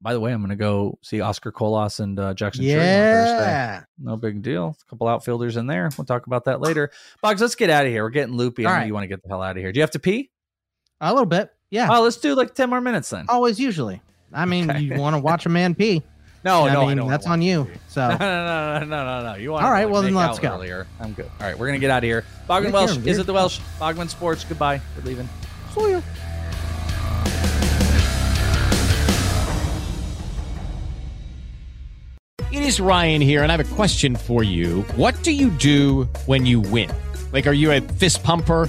by the way, I'm going to go see Oscar Colas and uh, Jackson on Thursday.
Yeah.
No big deal. A couple outfielders in there. We'll talk about that later. Boggs, let's get out of here. We're getting loopy. I know
right.
you want to get the hell out of here. Do you have to pee?
A little bit. Yeah.
Oh, let's do like 10 more minutes then.
Always, usually. I mean,
Okay.
you want to watch a man pee.
No,
I
no, I
mean,
don't
that's on you.
No,
So,
no, no, no, no, no, no. You want
All right,
to, like,
well, then
make
let's
out
go.
Earlier. I'm good. All right, we're going to get out of here. Bogman
Yeah,
Welsh.
Karen,
Is it the Welsh? Bogman Sports. Goodbye. We're leaving.
see ya.
It is Ryan here, and I have a question for you. What do you do when you win? Like, are you a fist pumper?